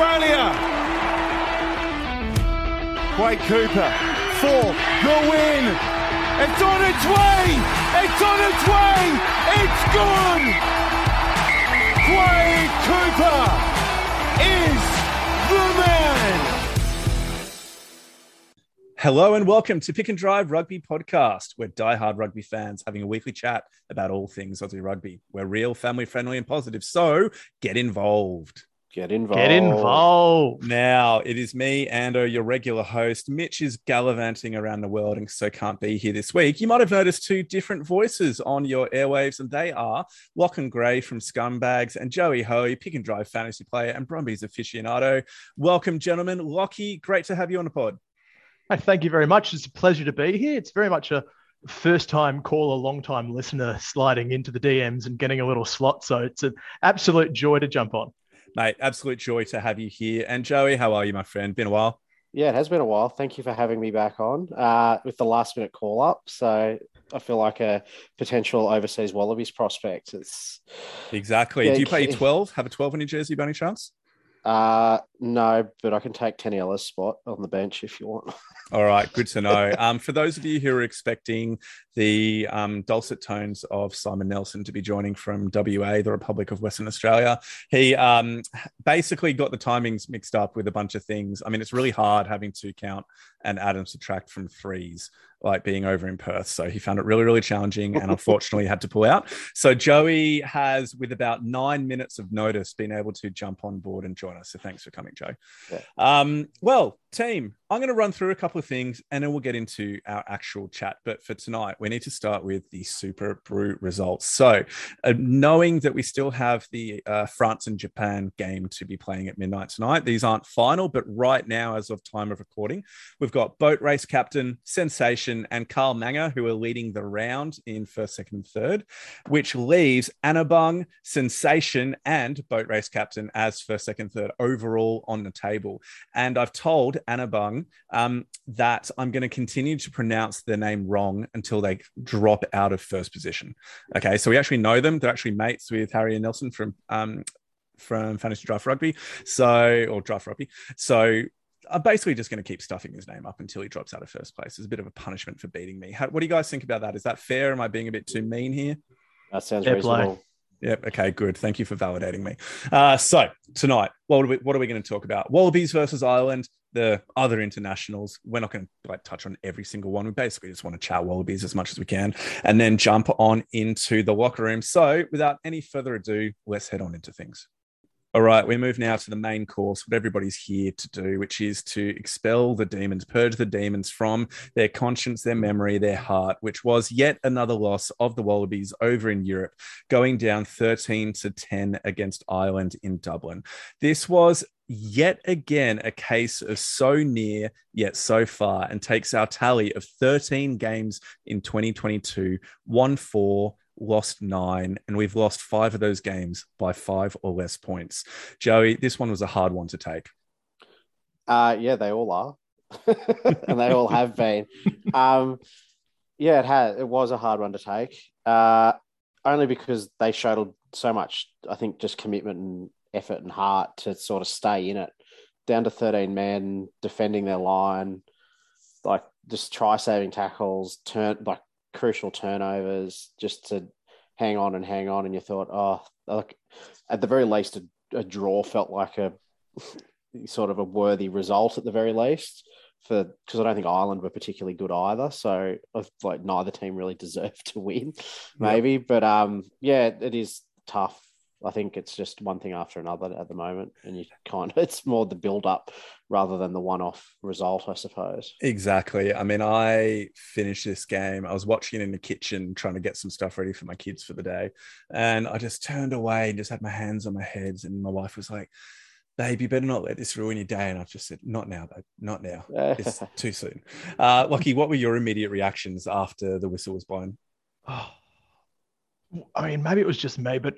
Australia. Quade Cooper for the win. It's on its way. It's on its way. It's good. Quade Cooper is the man. Hello and welcome to Pick and Drive Rugby Podcast. We're die-hard rugby fans having a weekly chat about all things Aussie rugby. We're real, family friendly, and positive. So get involved. Get involved. Get involved. Now it is me, Ando, your regular host. Mitch is gallivanting around the world and so can't be here this week. You might have noticed two different voices on your airwaves, and they are Lock and Gray from Scumbags and Joey Hoey, Pick and Drive fantasy player and Brumbies aficionado. Welcome, gentlemen. Lockie, great to have you on the pod. Hey, thank you very much. It's a pleasure to be here. It's very much a first time caller, long time listener sliding into the DMs and getting a little slot. So it's an absolute joy to jump on. Mate, absolute joy to have you here. And Joey, how are you, my friend? Been a while. Yeah, it has been a while. Thank you for having me back on uh, with the last minute call up. So I feel like a potential overseas Wallabies prospect. It's exactly. Yeah, Do you play 12? Have a 12 in your jersey by any chance? Uh, no, but I can take Taniela's spot on the bench if you want. All right, good to know. Um, for those of you who are expecting the um, dulcet tones of Simon Nelson to be joining from WA, the Republic of Western Australia, he um, basically got the timings mixed up with a bunch of things. I mean, it's really hard having to count and add and subtract from threes like being over in Perth. So he found it really, really challenging and unfortunately had to pull out. So Joey has, with about nine minutes of notice, been able to jump on board and join us. So thanks for coming, Joe. Yeah. Um, well, team, I'm going to run through a couple of things and then we'll get into our actual chat. But for tonight, we need to start with the SuperBru results. So, uh, knowing that we still have the uh, France and Japan game to be playing at midnight tonight, these aren't final, but right now, as of time of recording, we've got boat race captain Sensation and Carl Manger who are leading the round in first, second, and third, which leaves Annabung, Sensation, and boat race captain as first, second, third overall on the table. And I've told Annabung um, that I'm going to continue to pronounce their name wrong until they drop out of first position. Okay, so we actually know them. They're actually mates with Harry and Nelson from um, from Fantasy Draft Rugby, so or Draft Rugby. So I'm basically just going to keep stuffing his name up until he drops out of first place. It's a bit of a punishment for beating me. How, what do you guys think about that? Is that fair? Am I being a bit too mean here? That sounds fair reasonable. Play. Yep. Okay. Good. Thank you for validating me. Uh, so tonight, what are we, what are we going to talk about? Wallabies versus Ireland. The other internationals. We're not going to like touch on every single one. We basically just want to chat Wallabies as much as we can, and then jump on into the locker room. So, without any further ado, let's head on into things. All right, we move now to the main course, what everybody's here to do, which is to expel the demons, purge the demons from their conscience, their memory, their heart, which was yet another loss of the Wallabies over in Europe, going down 13 to 10 against Ireland in Dublin. This was yet again a case of so near yet so far and takes our tally of 13 games in 2022, 1 4 lost nine, and we've lost five of those games by five or less points. Joey, this one was a hard one to take. Uh, yeah, they all are, and they all have been. Um, yeah, it had. It was a hard one to take, uh, only because they showed so much. I think just commitment and effort and heart to sort of stay in it. Down to thirteen men defending their line, like just try saving tackles, turn like crucial turnovers just to hang on and hang on. And you thought, oh, like at the very least, a, a draw felt like a sort of a worthy result at the very least. For because I don't think Ireland were particularly good either, so like neither team really deserved to win, maybe. Yep. But um, yeah, it is tough I think it's just one thing after another at the moment, and you kind of it's more the build up rather than the one off result, I suppose. Exactly. I mean, I finished this game. I was watching it in the kitchen, trying to get some stuff ready for my kids for the day, and I just turned away and just had my hands on my heads, and my wife was like. Babe, you better not let this ruin your day. And I've just said, not now, babe, not now. It's too soon. Uh, Lucky, what were your immediate reactions after the whistle was blown? Oh, I mean, maybe it was just me, but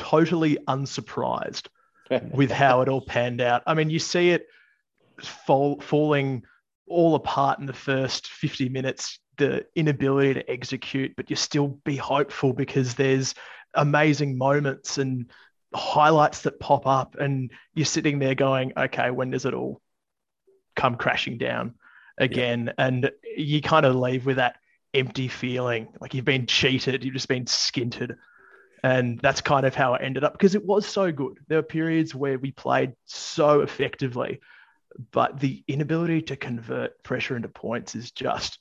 totally unsurprised with how it all panned out. I mean, you see it fall, falling all apart in the first 50 minutes, the inability to execute, but you still be hopeful because there's amazing moments and highlights that pop up, and you're sitting there going, okay, when does it all come crashing down again? Yeah. And you kind of leave with that empty feeling like you've been cheated, you've just been skinted. And that's kind of how it ended up because it was so good. There were periods where we played so effectively, but the inability to convert pressure into points is just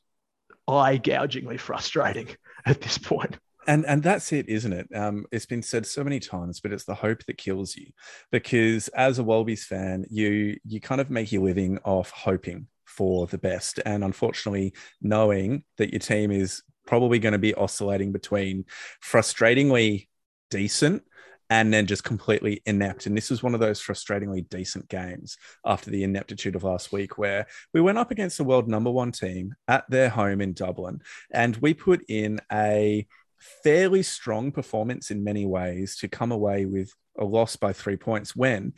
eye gougingly frustrating at this point. And and that's it, isn't it? Um, it's been said so many times, but it's the hope that kills you. Because as a Wallabies fan, you you kind of make your living off hoping for the best, and unfortunately, knowing that your team is probably going to be oscillating between frustratingly decent and then just completely inept. And this was one of those frustratingly decent games after the ineptitude of last week, where we went up against the world number one team at their home in Dublin, and we put in a fairly strong performance in many ways to come away with a loss by three points when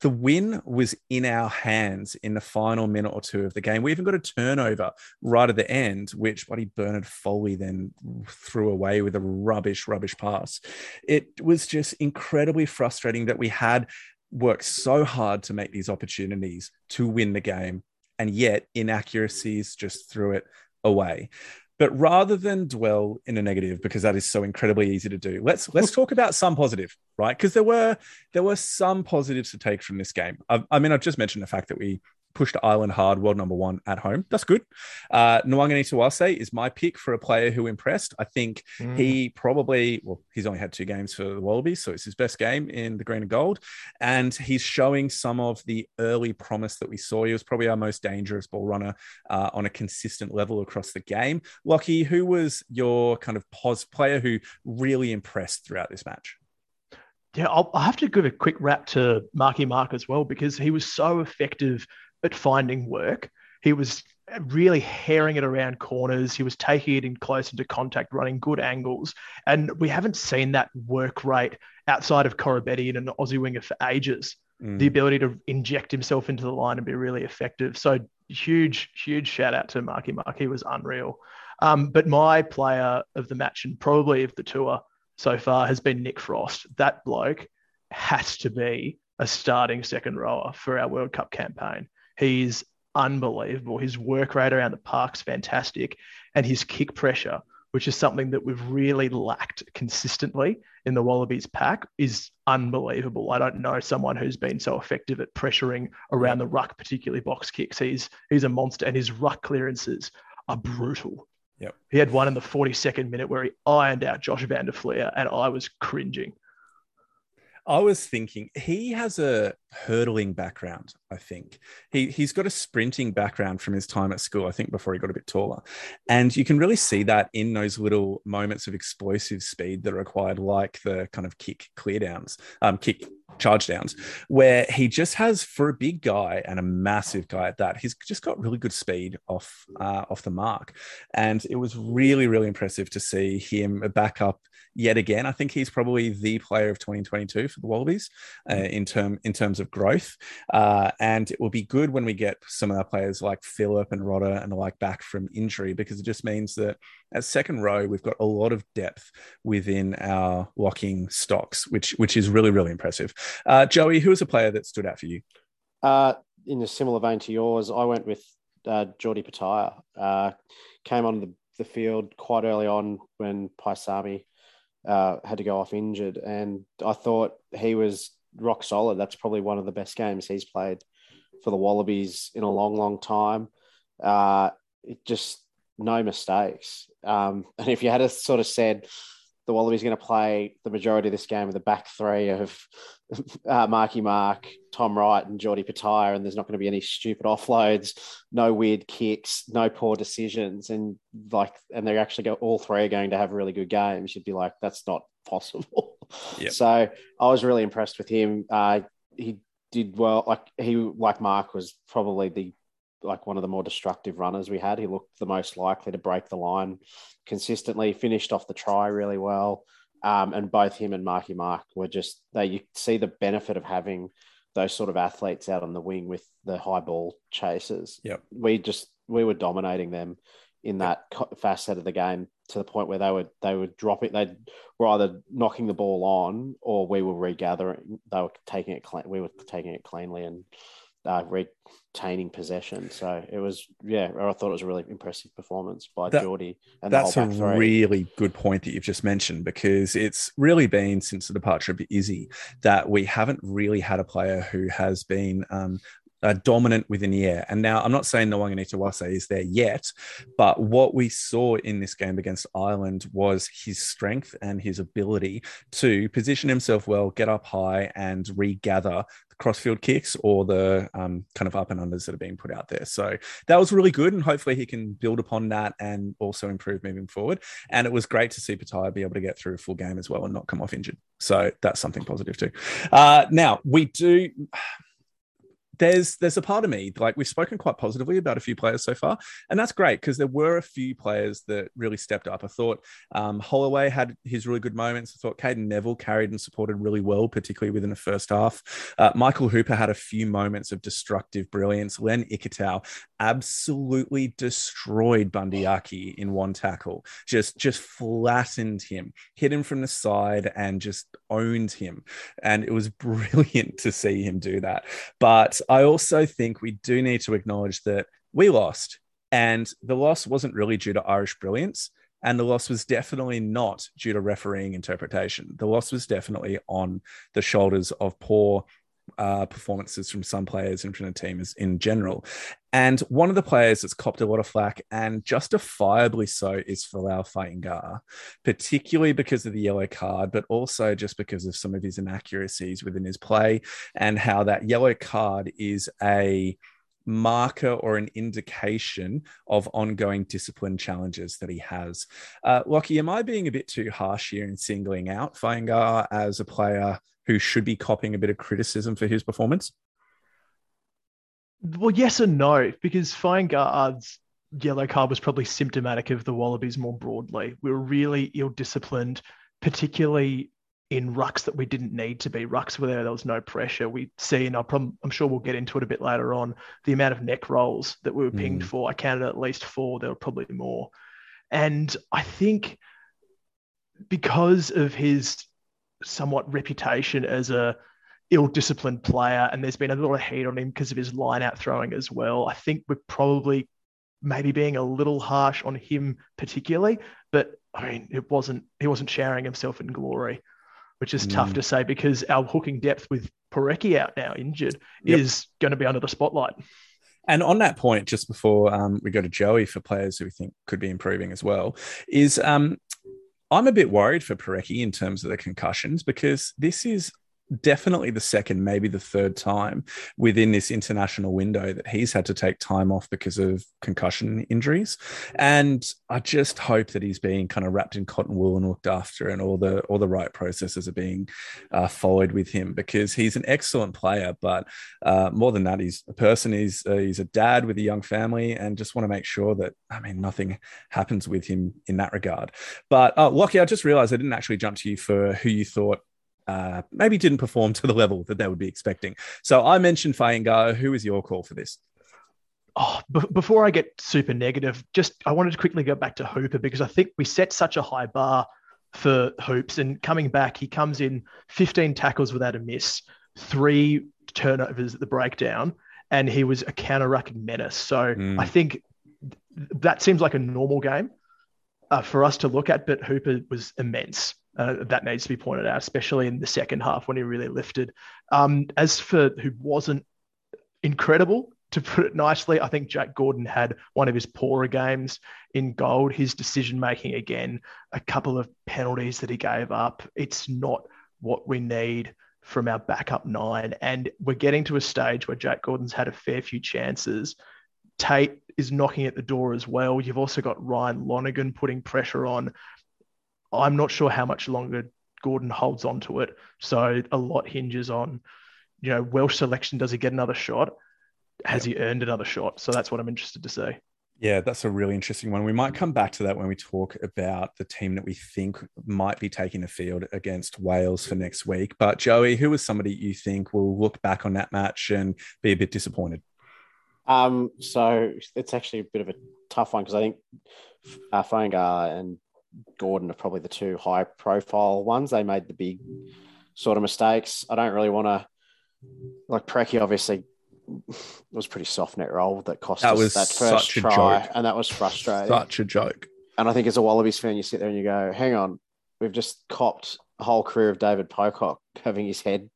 the win was in our hands in the final minute or two of the game. We even got a turnover right at the end, which Buddy Bernard Foley then threw away with a rubbish, rubbish pass. It was just incredibly frustrating that we had worked so hard to make these opportunities to win the game, and yet inaccuracies just threw it away. But rather than dwell in a negative, because that is so incredibly easy to do, let's let's talk about some positive, right? Because there were there were some positives to take from this game. I, I mean, I've just mentioned the fact that we pushed Ireland hard, world number one at home. That's good. Uh, Nawaqanitawase is my pick for a player who impressed. I think mm. he probably, well, he's only had two games for the Wallabies, so it's his best game in the green and gold. And he's showing some of the early promise that we saw. He was probably our most dangerous ball runner uh, on a consistent level across the game. Lockie, who was your kind of pos player who really impressed throughout this match? Yeah, I'll, I'll have to give a quick wrap to Marky Mark as well because he was so effective at finding work. He was really herring it around corners. He was taking it in close into contact, running good angles. And we haven't seen that work rate outside of Koroibete and an Aussie winger for ages. Mm. The ability to inject himself into the line and be really effective. So huge, huge shout out to Marky Mark. He was unreal. Um, but my player of the match and probably of the tour so far has been Nick Frost. That bloke has to be a starting second rower for our World Cup campaign. He's unbelievable. His work rate around the park's fantastic, and his kick pressure, which is something that we've really lacked consistently in the Wallabies pack, is unbelievable. I don't know someone who's been so effective at pressuring around the ruck, particularly box kicks. He's he's a monster, and his ruck clearances are brutal. Yep. He had one in the 42nd minute where he ironed out Josh Van der Flier, and I was cringing. I was thinking he has a hurdling background. I think he he's got a sprinting background from his time at school. I think before he got a bit taller, and you can really see that in those little moments of explosive speed that are required, like the kind of kick clear downs, um, kick charge downs, where he just has for a big guy and a massive guy at that, he's just got really good speed off uh, off the mark, and it was really really impressive to see him back up yet again. I think he's probably the player of 2022 for the Wallabies uh, mm. in term in terms of growth. Uh, and it will be good when we get some of our players like Philip and Rodda and the like back from injury because it just means that at second row we've got a lot of depth within our locking stocks, which which is really really impressive. Uh, Joey, who was a player that stood out for you? Uh, in a similar vein to yours, I went with uh, Jordie Petaia. Uh, came on the, the field quite early on when Paisami uh, had to go off injured, and I thought he was rock solid. That's probably one of the best games he's played for the Wallabies in a long, long time. Uh, it just no mistakes. Um, and if you had a sort of said the Wallabies going to play the majority of this game with the back three of uh, Marky Mark, Tom Wright, and Jordie Petaia, and there's not going to be any stupid offloads, no weird kicks, no poor decisions, and like, and they're actually go all three are going to have really good games. You'd be like, that's not possible. Yep. So I was really impressed with him. Uh, he did well. Like he, like Mark, was probably the like one of the more destructive runners we had. He looked the most likely to break the line consistently. Finished off the try really well. Um, and both him and Marky Mark were just they you see the benefit of having those sort of athletes out on the wing with the high ball chasers. Yeah, we just we were dominating them in that facet of the game to the point where they were, they were dropping. They were either knocking the ball on or we were regathering. They were taking it clean. We were taking it cleanly and uh, retaining possession. So it was, yeah, I thought it was a really impressive performance by that, Jordie. And that's a three. really good point that you've just mentioned because it's really been since the departure of Izzy that we haven't really had a player who has been um, uh, dominant within the air. And now I'm not saying Nawaqanitawase is there yet, but what we saw in this game against Ireland was his strength and his ability to position himself well, get up high, and regather the crossfield kicks or the um, kind of up and unders that are being put out there. So that was really good, and hopefully he can build upon that and also improve moving forward. And it was great to see Petaia be able to get through a full game as well and not come off injured. So that's something positive too. Uh, now we do there's there's a part of me like we've spoken quite positively about a few players so far, and that's great because there were a few players that really stepped up. I thought um, Holloway had his really good moments. I thought Cadeyrn Neville carried and supported really well, particularly within the first half. Uh, Michael Hooper had a few moments of destructive brilliance. Len Ikitau absolutely destroyed Bundee Aki in one tackle, just just flattened him, hit him from the side, and just owned him. And it was brilliant to see him do that. But I also think we do need to acknowledge that we lost, and the loss wasn't really due to Irish brilliance. And the loss was definitely not due to refereeing interpretation. The loss was definitely on the shoulders of poor uh, performances from some players and from the team is, in general. And one of the players that's copped a lot of flack, and justifiably so, is Folau Fainga'a, particularly because of the yellow card, but also just because of some of his inaccuracies within his play and how that yellow card is a marker or an indication of ongoing discipline challenges that he has. Uh, Lockie, am I being a bit too harsh here in singling out Fainga'a as a player who should be copying a bit of criticism for his performance? Well, yes and no, because Fainga'a's yellow card was probably symptomatic of the Wallabies more broadly. We were really ill disciplined, particularly in rucks that we didn't need to be. Rucks where there was no pressure. We see, and i am sure we'll get into it a bit later on, the amount of neck rolls that we were pinged mm. for. I counted at least four. There were probably more. And I think because of his somewhat reputation as a ill-disciplined player, and there's been a lot of heat on him because of his line-out throwing as well. I think we're probably maybe being a little harsh on him particularly, but I mean, it wasn't he wasn't showering himself in glory, which is mm. tough to say because our hooking depth with Porecki out now injured yep. is going to be under the spotlight. And on that point, just before um, we go to Joey for players who we think could be improving as well, is um, I'm a bit worried for Porecki in terms of the concussions because this is definitely the second, maybe the third time within this international window that he's had to take time off because of concussion injuries. And I just hope that he's being kind of wrapped in cotton wool and looked after, and all the all the right processes are being uh, followed with him because he's an excellent player. But uh, more than that, he's a person. He's uh, he's a dad with a young family, and just want to make sure that I mean nothing happens with him in that regard. But uh, Lockie, I just realised I didn't actually jump to you for who you thought uh, maybe didn't perform to the level that they would be expecting. So I mentioned Fainga'a. Who is your call for this? Oh, b- before I get super negative, just I wanted to quickly go back to Hooper because I think we set such a high bar for Hoops. And coming back, he comes in 15 tackles without a miss, three turnovers at the breakdown, and he was a counter rucking menace. So mm. I think that seems like a normal game uh, for us to look at, but Hooper was immense. Uh, that needs to be pointed out, especially in the second half when he really lifted. Um, as for who wasn't incredible, to put it nicely, I think Jake Gordon had one of his poorer games in gold. His decision making again, a couple of penalties that he gave up. It's not what we need from our backup nine. And we're getting to a stage where Jake Gordon's had a fair few chances. Tate is knocking at the door as well. You've also got Ryan Lonergan putting pressure on. I'm not sure how much longer Gordon holds on to it. So a lot hinges on, you know, Welsh selection. Does he get another shot? Has yep. he earned another shot? So that's what I'm interested to see. Yeah, that's a really interesting one. We might come back to that when we talk about the team that we think might be taking the field against Wales for next week. But Joey, who is somebody you think will look back on that match and be a bit disappointed? Um, so it's actually a bit of a tough one because I think uh, Fainga'a and Gordon are probably the two high profile ones. They made the big sort of mistakes. I don't really want to like Porecki obviously was pretty soft neck roll that cost That us that first try, joke. and that was frustrating. Such a joke. And I think as a Wallabies fan, you sit there and you go, "Hang on, we've just copped a whole career of David Pocock having his head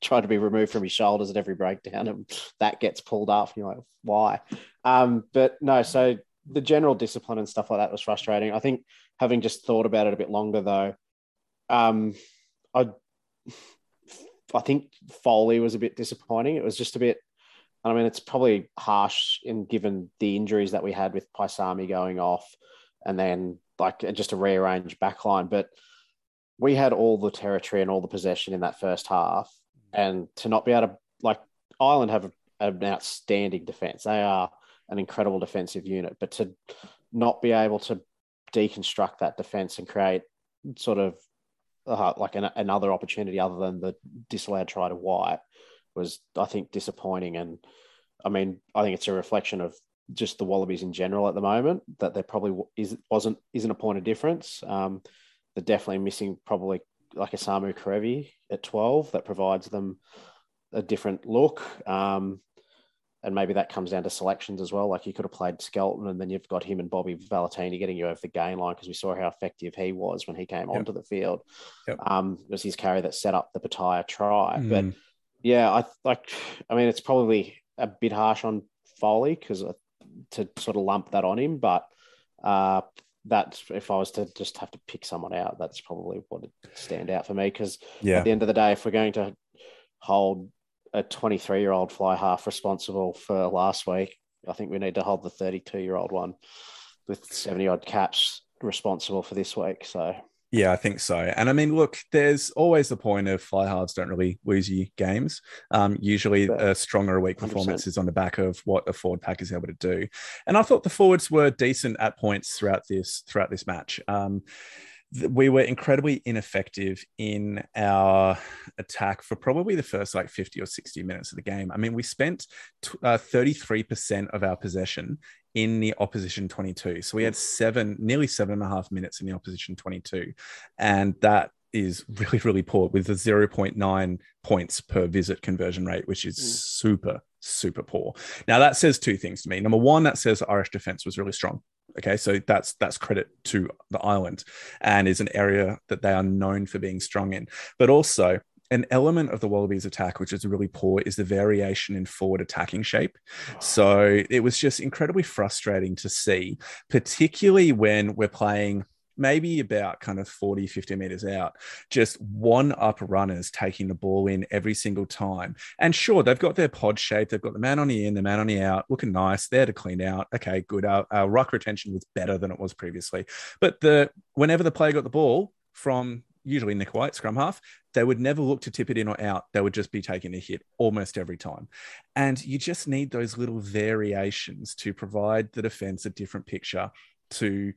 tried to be removed from his shoulders at every breakdown, and that gets pulled up. And you're like, why? Um, but no, so the general discipline and stuff like that was frustrating. I think having just thought about it a bit longer though, um, I I think Foley was a bit disappointing. It was just a bit. I mean, it's probably harsh in given the injuries that we had with Paisami going off, and then like just a rearranged backline. But we had all the territory and all the possession in that first half, and to not be able to like Ireland have a, an outstanding defense. They are an incredible defensive unit, but to not be able to deconstruct that defense and create sort of uh, like an, another opportunity other than the disallowed try to White was, I think, disappointing. And I mean, I think it's a reflection of just the Wallabies in general at the moment that there probably is, wasn't isn't a point of difference. Um, they're definitely missing probably like a Samu Kerevi at 12 that provides them a different look. Um, and maybe that comes down to selections as well. Like you could have played Skelton and then you've got him and Bobby Valetini getting you over the gain line because we saw how effective he was when he came Yep. onto the field. Yep. Um, it was his carry that set up the Petaia try. Mm. But yeah, I like, I mean, it's probably a bit harsh on Foley because to sort of lump that on him, but uh, that's if I was to just have to pick someone out, that's probably what would stand out for me because Yeah. at the end of the day, if we're going to hold a 23 year old fly half responsible for last week, I think we need to hold the 32 year old one with 70 odd caps responsible for this week. So, Yeah, I think so. And I mean, look, there's always the point of fly halves don't really lose you games. Um, usually, a stronger week 100%. performance is on the back of what a forward pack is able to do. And I thought the forwards were decent at points throughout this throughout this match. Um, we were incredibly ineffective in our attack for probably the first like 50 or 60 minutes of the game. I mean, we spent t- uh, 33% of our possession in the opposition 22. So we had seven, nearly seven and a half minutes in the opposition 22. And that is really, really poor with a 0.9 points per visit conversion rate, which is Mm. super, super poor. Now that says two things to me. Number one, that says Irish defense was really strong. Okay, so that's that's credit to the island and is an area that they are known for being strong in. But also an element of the Wallabies attack, which is really poor, is the variation in forward attacking shape. So it was just incredibly frustrating to see, particularly when we're playing maybe about kind of 40, 50 meters out, just one up runners taking the ball in every single time. And sure, they've got their pod shape, they've got the man on the in, the man on the out, looking nice, there to clean out. Okay, good. Our, our ruck retention was better than it was previously. But the whenever the player got the ball from usually Nick White, scrum half, they would never look to tip it in or out. They would just be taking a hit almost every time. And you just need those little variations to provide the defense a different picture to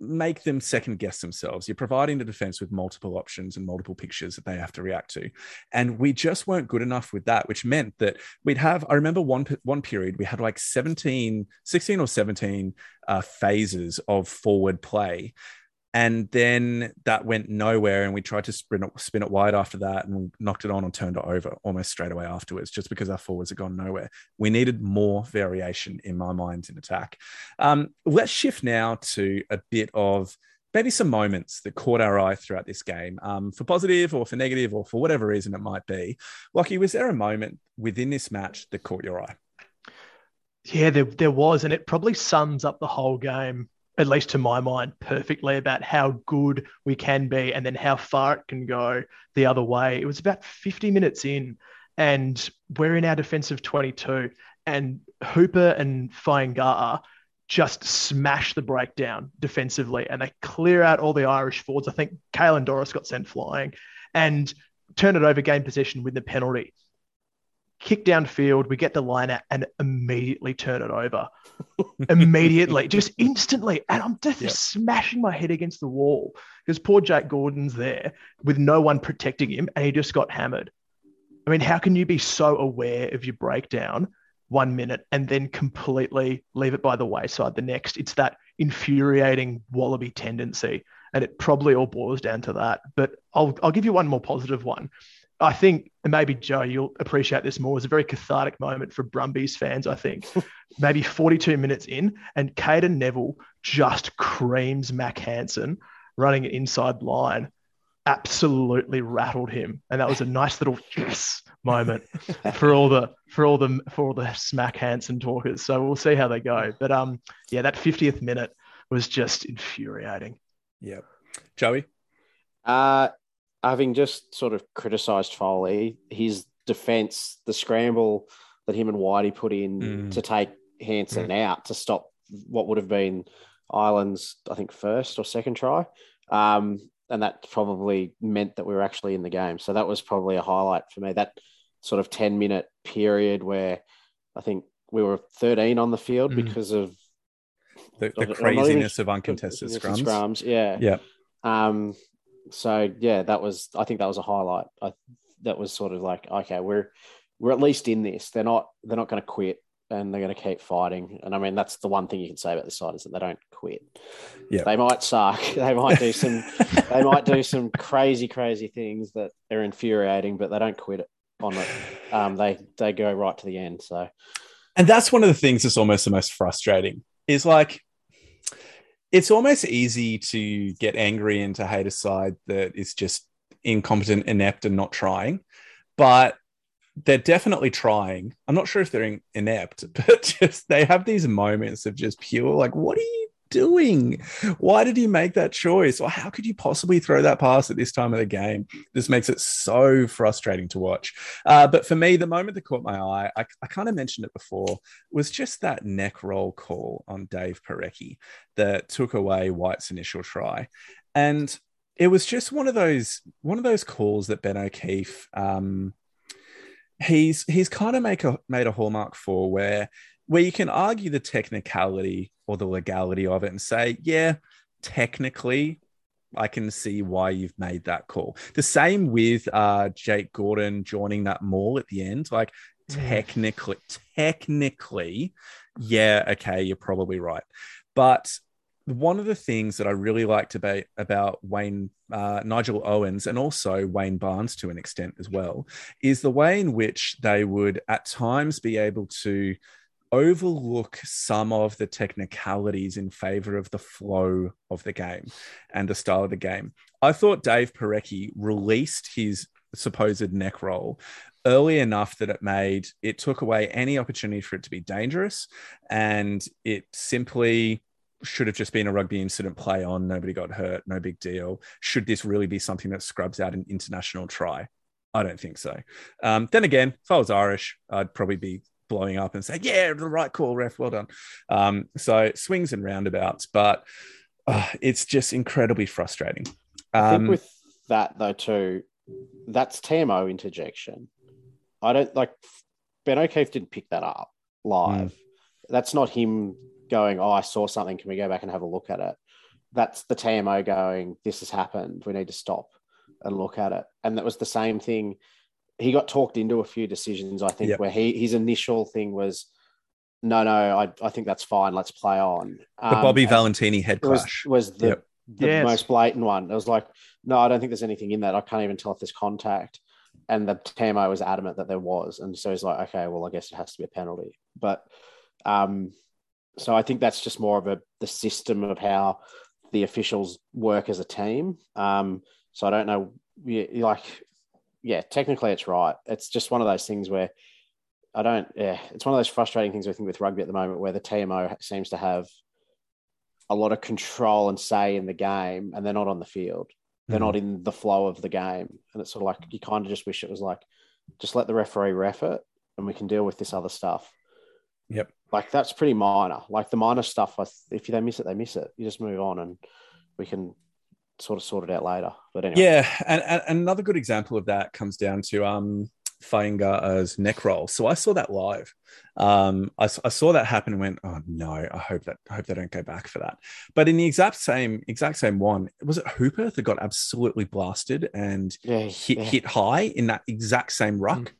make them second guess themselves. You're providing the defense with multiple options and multiple pictures that they have to react to. And we just weren't good enough with that, which meant that we'd have, I remember one, one period, we had like 17, 16 or 17 uh, phases of forward play. And then that went nowhere, and we tried to spin it, spin it wide after that, and we knocked it on and turned it over almost straight away afterwards, just because our forwards had gone nowhere. We needed more variation in my mind in attack. Um, let's shift now to a bit of maybe some moments that caught our eye throughout this game, um, for positive or for negative or for whatever reason it might be. Lockie, was there a moment within this match that caught your eye? Yeah, there, there was, and it probably sums up the whole game, at least to my mind, perfectly about how good we can be and then how far it can go the other way. It was about 50 minutes in, and we're in our defensive 22, and Hooper and Fainga'a just smash the breakdown defensively, and they clear out all the Irish forwards. I think Caelan Doris got sent flying, and turn it over, gain possession with the penalty kick downfield, we get the line out and immediately turn it over. immediately, just instantly. And I'm just Yep. smashing my head against the wall because poor Jake Gordon's there with no one protecting him and he just got hammered. I mean, how can you be so aware of your breakdown one minute and then completely leave it by the wayside the next. It's that infuriating wallaby tendency. And it probably all boils down to that. But I'll, I'll give you one more positive one. I think, and maybe Joe, you'll appreciate this more. It was a very cathartic moment for Brumbies fans, I think. maybe 42 minutes in, and Cadeyrn Neville just creams Mack Hansen running an inside line absolutely rattled him, and that was a nice little yes moment for all the for all the for all the smack Hansen talkers. So we'll see how they go. But um, yeah, that 50th minute was just infuriating. Yeah, Joey. Uh, having just sort of criticised Foley, his defence, the scramble that him and Whitey put in mm. to take Hansen mm. out to stop what would have been Ireland's, I think, first or second try. Um, and that probably meant that we were actually in the game. So that was probably a highlight for me. That sort of 10 minute period where I think we were 13 on the field mm. because of the, the craziness even, of uncontested scrums. scrums. Yeah. Yeah. Um, so yeah, that was, I think that was a highlight. I, that was sort of like, okay, we're, we're at least in this. They're not, they're not going to quit and they're going to keep fighting. And I mean, that's the one thing you can say about the side is that they don't quit. Yeah, they might suck. They might do some. they might do some crazy, crazy things that are infuriating, but they don't quit it on it. Um, they they go right to the end. So, and that's one of the things that's almost the most frustrating. Is like. It's almost easy to get angry and to hate a side that is just incompetent, inept, and not trying. But they're definitely trying. I'm not sure if they're inept, but just they have these moments of just pure like, what are you doing? Why did you make that choice? Or how could you possibly throw that pass at this time of the game? This makes it so frustrating to watch. Uh, but for me, the moment that caught my eye, I, I kind of mentioned it before, was just that neck roll call on Dave Porecki that took away White's initial try. And it was just one of those one of those calls that Ben O'Keeffe um, he's he's kind of make a made a hallmark for where where you can argue the technicality or the legality of it and say, yeah, technically, I can see why you've made that call. The same with uh, Jake Gordon joining that mall at the end. Like, technically, technically, yeah, okay, you're probably right. But one of the things that I really liked about about Wayne uh, Nigel Owens and also Wayne Barnes to an extent as well is the way in which they would at times be able to overlook some of the technicalities in favor of the flow of the game and the style of the game. I thought Dave Porecki released his supposed neck roll early enough that it made it took away any opportunity for it to be dangerous and it simply should have just been a rugby incident play on. Nobody got hurt. No big deal. Should this really be something that scrubs out an international try? I don't think so. Um, then again, if I was Irish, I'd probably be blowing up and say, "Yeah, the right call, ref. Well done." Um, so swings and roundabouts, but uh, it's just incredibly frustrating. Um, I think um, with that though too, that's TMO interjection. I don't like Ben O'Keeffe didn't pick that up live. Mm. That's not him going, oh, I saw something. Can we go back and have a look at it? That's the TMO going, this has happened. We need to stop and look at it. And that was the same thing. He got talked into a few decisions, I think, yep. where he his initial thing was, no, no, I, I think that's fine. Let's play on. The um, Bobby Valetini head crash was, was the, yep. the yes. most blatant one. It was like, no, I don't think there's anything in that. I can't even tell if there's contact. And the TMO was adamant that there was. And so he's like, okay, well, I guess it has to be a penalty. But um, so I think that's just more of a the system of how the officials work as a team. Um, so I don't know, yeah, like, yeah, technically it's right. It's just one of those things where I don't. Yeah, it's one of those frustrating things I think with rugby at the moment, where the TMO seems to have a lot of control and say in the game, and they're not on the field. They're mm. not in the flow of the game, and it's sort of like you kind of just wish it was like, just let the referee ref it, and we can deal with this other stuff. Yep. Like that's pretty minor. Like the minor stuff, if they miss it, they miss it. You just move on, and we can sort of sort it out later. But anyway, yeah. And, and another good example of that comes down to um Fainga'a's neck roll. So I saw that live. Um, I, I, saw that happen and went, oh no, I hope that I hope they don't go back for that. But in the exact same exact same one, was it Hooper that got absolutely blasted and yeah, hit yeah. hit high in that exact same ruck? Mm.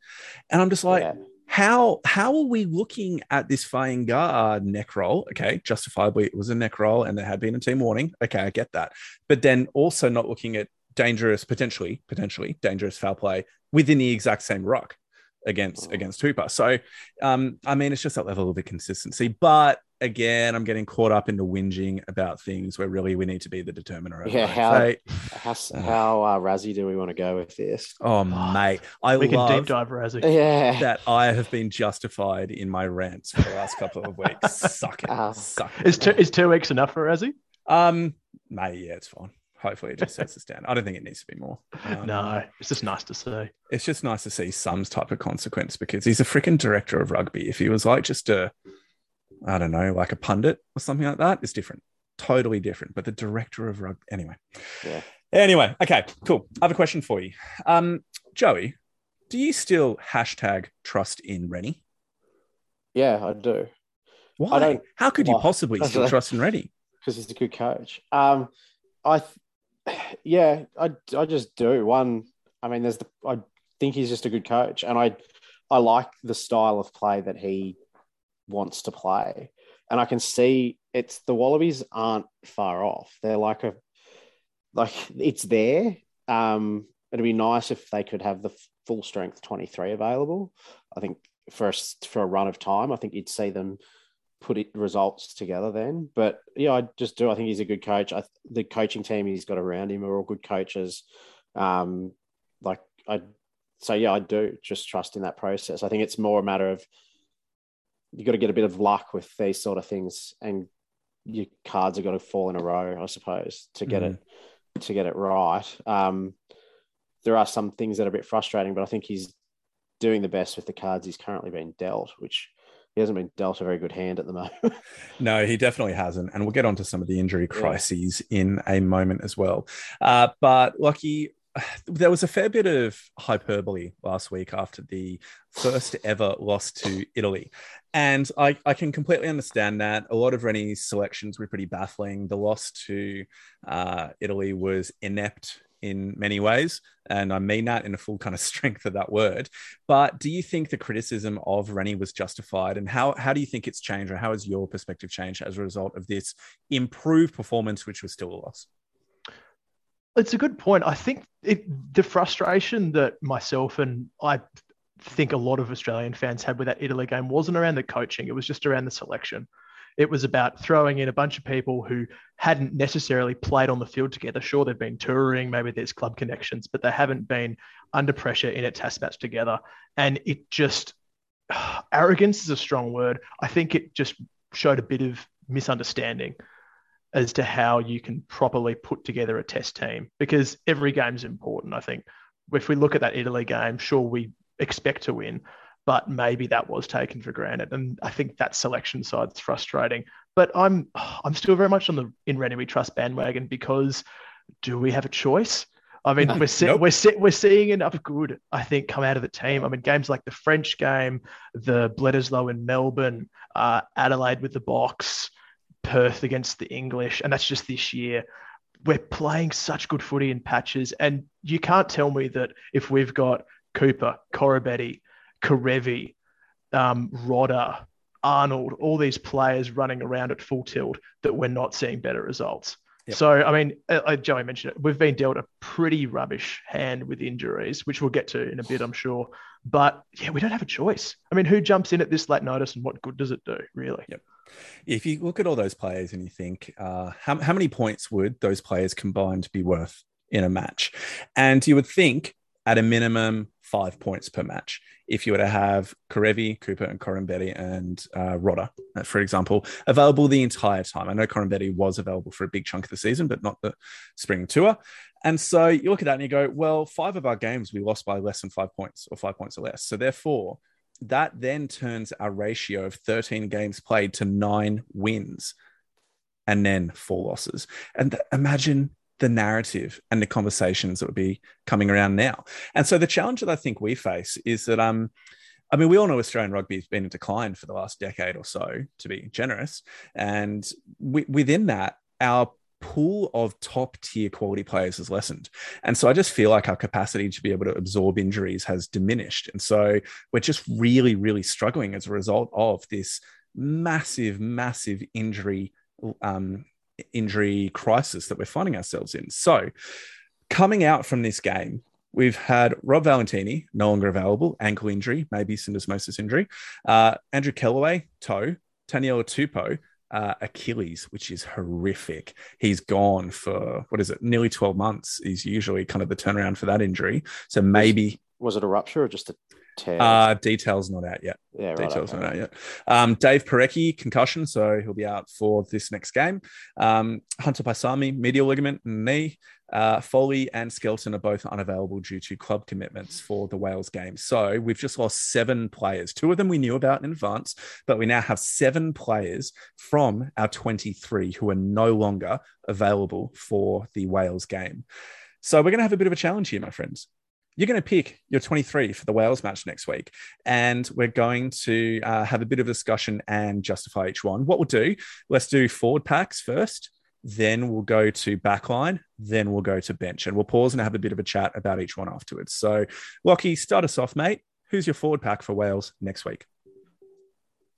And I'm just like, yeah how how are we looking at this Fainga'a neck roll? Okay, justifiably it was a neck roll and there had been a team warning. Okay, I get that. But then also not looking at dangerous, potentially, potentially dangerous foul play within the exact same rock against against Hooper. So um, I mean it's just that level of inconsistency. But again, I'm getting caught up in the whinging about things where really we need to be the determiner of Yeah, it. how So- how how uh, Rassie do we want to go with this? oh mate, I we can deep dive Rassie. Yeah, that I have been justified in my rants for the last couple of weeks. Suck it. Ah. Suck it. Is two, is two weeks enough for Rassie? Um, mate, yeah, it's fine. Hopefully, it just sets us down. I don't think it needs to be more. Um, No, it's just nice to see. it's just nice to see some type of consequence because he's a freaking director of rugby. If he was like just a, I don't know, like a pundit or something like that, it's different. Totally different. But the director of rugby, anyway. Yeah. Anyway, okay, cool. I have a question for you. Um, Joey, do you still hashtag trust in Rennie? yeah, I do Why? I don't- How could you possibly still trust in Rennie? because he's a good coach. Um, I, th- yeah, I I just do one. I mean, there's the I think he's just a good coach, and I I like the style of play that he wants to play, and I can see it's the Wallabies aren't far off. They're like a like it's there. Um, it'd be nice if they could have the full strength 23 available. I think for a, for a run of time, I think you'd see them put it results together then. But yeah, I just do. I think he's a good coach. I, the coaching team he's got around him are all good coaches. Um, like I, so yeah, I do just trust in that process. I think it's more a matter of you got to get a bit of luck with these sort of things, and your cards are got to fall in a row, I suppose, to get it to get it right. Um, there are some things that are a bit frustrating, but I think he's doing the best with the cards he's currently been dealt, which he hasn't been dealt a very good hand at the moment. No, he definitely hasn't. And we'll get onto some of the injury crises in a moment as well. Uh, but Lucky, there was a fair bit of hyperbole last week after the first ever loss to Italy. And I, I can completely understand that. A lot of Rennie's selections were pretty baffling. The loss to uh, Italy was inept in many ways. And I mean that in a full kind of strength of that word. But do you think the criticism of Rennie was justified? And how, how do you think it's changed, or how has your perspective changed as a result of this improved performance, which was still a loss? It's a good point. I think it, the frustration that myself and I think a lot of Australian fans had with that Italy game wasn't around the coaching, it was just around the selection. It was about throwing in a bunch of people who hadn't necessarily played on the field together. Sure, they've been touring, maybe there's club connections, but they haven't been under pressure in a test match together. And it just, arrogance is a strong word. I think it just showed a bit of misunderstanding as to how you can properly put together a test team because every game's important. I think if we look at that Italy game, sure, we expect to win, but maybe that was taken for granted. And I think that selection side's frustrating. But I'm I'm still very much on the in Rennie we trust bandwagon because do we have a choice? I mean, we're see- Nope. we're see- we're seeing enough good, I think, come out of the team. I mean, games like the French game, the Bledisloe in Melbourne, uh, Adelaide with the box, Perth against the English, and that's just this year. We're playing such good footy in patches, and you can't tell me that if we've got Cooper, Koroibete, Kerevi, um, Rodda, Arnold, all these players running around at full tilt, that we're not seeing better results. Yep. So, I mean, uh, uh, Joey mentioned it. We've been dealt a pretty rubbish hand with injuries, which we'll get to in a bit, I'm sure. But yeah, we don't have a choice. I mean, who jumps in at this late notice and what good does it do, really? If you look at all those players and you think, uh, how, how many points would those players combined be worth in a match? And you would think at a minimum five points per match. If you were to have Kerevi, Cooper, and Koroibete and uh, Rodda, uh, for example, available the entire time. I know Koroibete was available for a big chunk of the season, but not the spring tour. And so you look at that and you go, well, five of our games we lost by less than five points or five points or less. So therefore, that then turns our ratio of 13 games played to nine wins and then four losses. And th- imagine the narrative and the conversations that would be coming around now. And so the challenge that I think we face is that um I mean, we all know Australian rugby has been in decline for the last decade or so, to be generous. And within that, our pool of top tier quality players has lessened. And so I just feel like our capacity to be able to absorb injuries has diminished. And so we're just really, really struggling as a result of this massive, massive injury um, injury crisis that we're finding ourselves in. So coming out from this game, We've had Rob Valetini no longer available, ankle injury, maybe syndesmosis injury. Uh, Andrew Kellaway, toe. Taniela Tupou, uh, Achilles, which is horrific. He's gone for what is it, nearly 12 months is usually kind of the turnaround for that injury. So maybe. Was, was it a rupture or just a tear? Uh, details not out yet. Yeah, right, details okay. not out yet. Um, Dave Porecki, concussion, so he'll be out for this next game. Um, Hunter Paisami, medial ligament knee. Uh, Foley and Skelton are both unavailable due to club commitments for the Wales game. So we've just lost seven players. Two of them we knew about in advance, but we now have seven players from our 23 who are no longer available for the Wales game. So we're going to have a bit of a challenge here, my friends. You're going to pick your 23 for the Wales match next week, and we're going to uh, have a bit of a discussion and justify each one. What we'll do, let's do forward packs first then we'll go to backline, then we'll go to bench, and we'll pause and have a bit of a chat about each one afterwards. So, Lockie, start us off, mate. Who's your forward pack for Wales next week?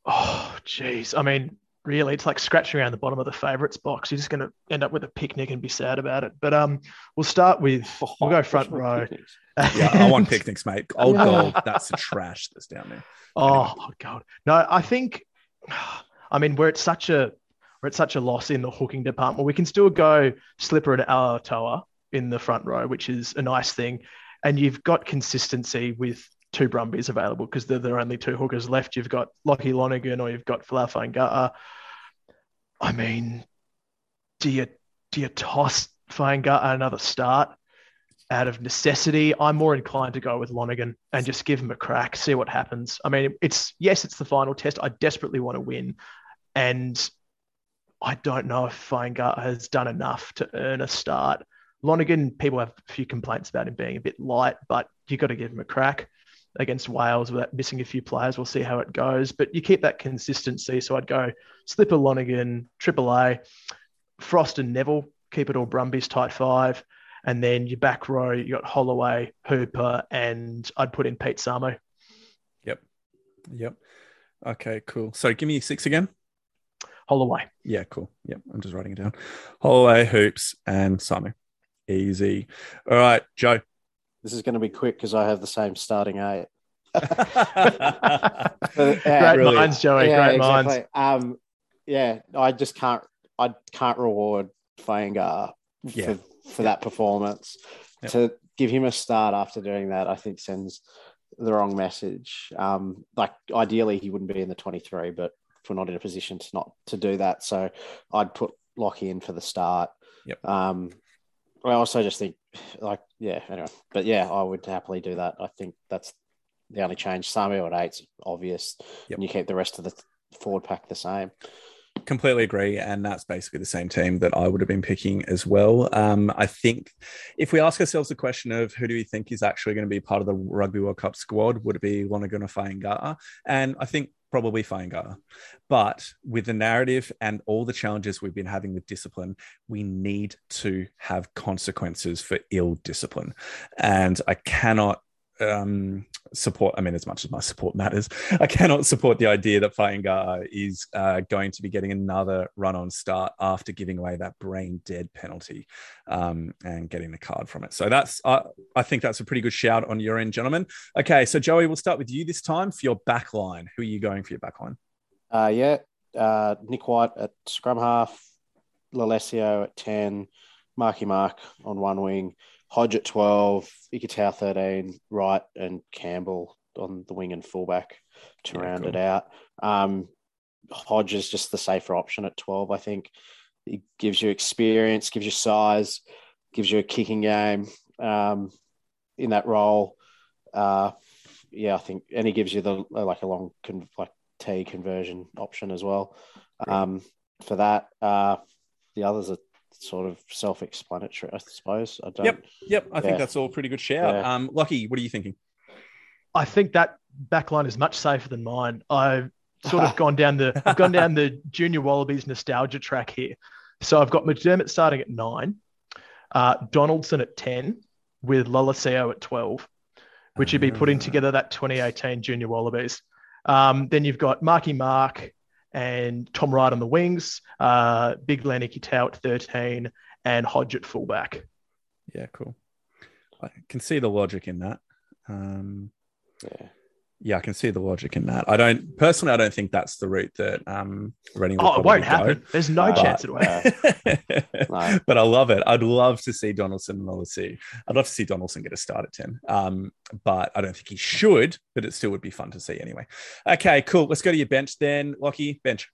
Oh, geez. I mean, really, it's like scratching around the bottom of the favourites box. You're just going to end up with a picnic and be sad about it. But um, we'll start with we'll go front row. Yeah, I want picnics, mate. Old gold, that's the trash that's down there. Oh, oh God, no, I think. I mean, we're at such a we're at such a loss in the hooking department. We can still go Slipper and Alaalatoa in the front row, which is a nice thing. And you've got consistency with two Brumbies available because they're the only two hookers left. You've got Lockie Lonergan or you've got Folau Fainga'a. I mean, do you do you toss Fainga'a another start out of necessity? I'm more inclined to go with Lonergan and just give him a crack, see what happens. I mean, it's yes, it's the final test. I desperately want to win, and I don't know if Fainga'a has done enough to earn a start. Lonergan, people have a few complaints about him being a bit light, but you've got to give him a crack against Wales without missing a few players. We'll see how it goes. But you keep that consistency. So I'd go Slipper Lonergan, Triple A, Frost and Neville, keep it all Brumbies tight five. And then your back row, you got Holloway, Hooper, and I'd put in Pete Samu. Yep. Yep. Okay, cool. So give me six again. Holloway. Yeah, cool. Yep. I'm just writing it down. Holloway, Hoops, and Samu. Easy. All right, Joe. This is going to be quick because I have the same starting eight. Great Brilliant. minds, Joey. Great minds. Um, yeah, I just can't. I can't reward Fainga'a Yeah. for, for that performance. Yep. To give him a start after doing that, I think sends the wrong message. Um, like ideally, he wouldn't be in the twenty-three, but we're not in a position to not to do that. So I'd put Lockie in for the start. Yep. Um, I also just think, like, yeah, anyway, but yeah, I would happily do that. I think that's the only change. Samuel at eight's obvious, Yep. and you keep the rest of the forward pack the same. completely agree and that's basically the same team that i would have been picking as well um, i think if we ask ourselves the question of who do we think is actually going to be part of the rugby world cup squad would it be or Fainga'a? and i think probably Fainga'a. but with the narrative and all the challenges we've been having with discipline we need to have consequences for ill discipline and i cannot um, support. I mean, as much as my support matters, I cannot support the idea that Fainga'a is uh, going to be getting another run on start after giving away that brain dead penalty um, and getting the card from it. So that's, uh, I think that's a pretty good shout on your end, gentlemen. Okay, so Joey, we'll start with you this time for your back line. Who are you going for your back line? Uh, yeah, uh, Nick White at scrum half, Lolesio at 10, Marky Mark on one wing, Hodge at 12, Ikitau 13, Wright and Campbell on the wing and fullback to Yeah, round cool. it out. Um, Hodge is just the safer option at 12, I think. It gives you experience, gives you size, gives you a kicking game um, in that role. Uh, yeah, I think, and he gives you the like a long con- like T conversion option as well. Um, for that, uh, the others are sort of self-explanatory, I suppose. I don't. Yep, yep. I think that's all pretty good shout. Yeah. Um, Lockie, what are you thinking? I think that backline is much safer than mine. I've sort of gone down the I've gone down the junior Wallabies nostalgia track here. So I've got McDermott starting at nine, uh, Donaldson at 10, with Lolesio at 12, which would be putting Ah. together that 2018 Junior Wallabies. Um, then you've got Marky Mark and Tom Wright on the wings, uh, Big Len Ikitau at 13, and Hodge at fullback. Yeah, cool. I can see the logic in that. Um, Yeah. Yeah, I can see the logic in that. I don't personally. I don't think that's the route that um, Reading. will Oh, it won't probably happen. There's no Uh, chance it'll happen. Yeah. No. but I love it. I'd love to see Donaldson and Lolesio. I'd love to see Donaldson get a start at 10. Um, but I don't think he should, but it still would be fun to see anyway. Okay, cool. Let's go to your bench then. Lockie, bench.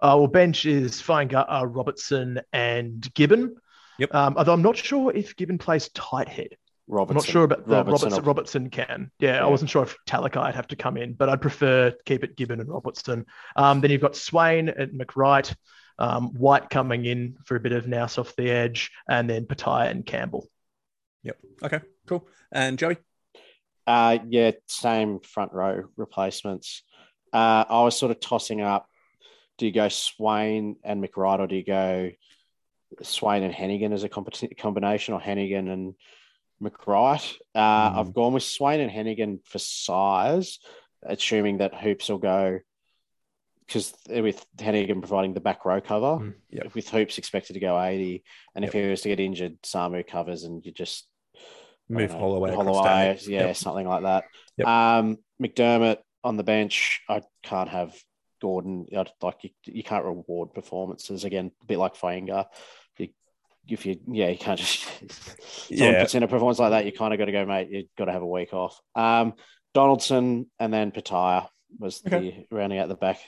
Uh, well, bench is Fainga'a, uh, Robertson, and Gibbon. Yep. Um, although I'm not sure if Gibbon plays tight head. Robertson. I'm not sure about the Robertson Robertson. or- Robertson, can. Yeah, Yeah. I wasn't sure if Talakai would have to come in, but I'd prefer keep it Gibbon and Robertson. Um, then you've got Swain at McReight, um, White coming in for a bit of nous off the edge, and then Petaia and Campbell. Yep. Okay, cool. And Joey? Uh, yeah, same front row replacements. Uh, I was sort of tossing up. Do you go Swain and McReight, or do you go Swain and Hanigan as a comp- combination, or Hanigan and McReight? Uh, Mm. I've gone with Swain and Hanigan for size, assuming that Hoops will go because with Hanigan providing the back row cover, Mm, yep. with Hoops expected to go 80, and if he was to get injured, Samu covers and you just Move I don't know, Holloway. Holloway, yeah, Yep. something like that. Yep. Um, McDermott on the bench. I can't have Gordon. I'd like you, you can't reward performances again. A bit like Fainga'a. If you, yeah, you can't just. Someone Yeah. puts in a performance like that, you kind of got to go, mate. You've got to have a week off. Um, Donaldson and then Petaia was Okay. the rounding out the back,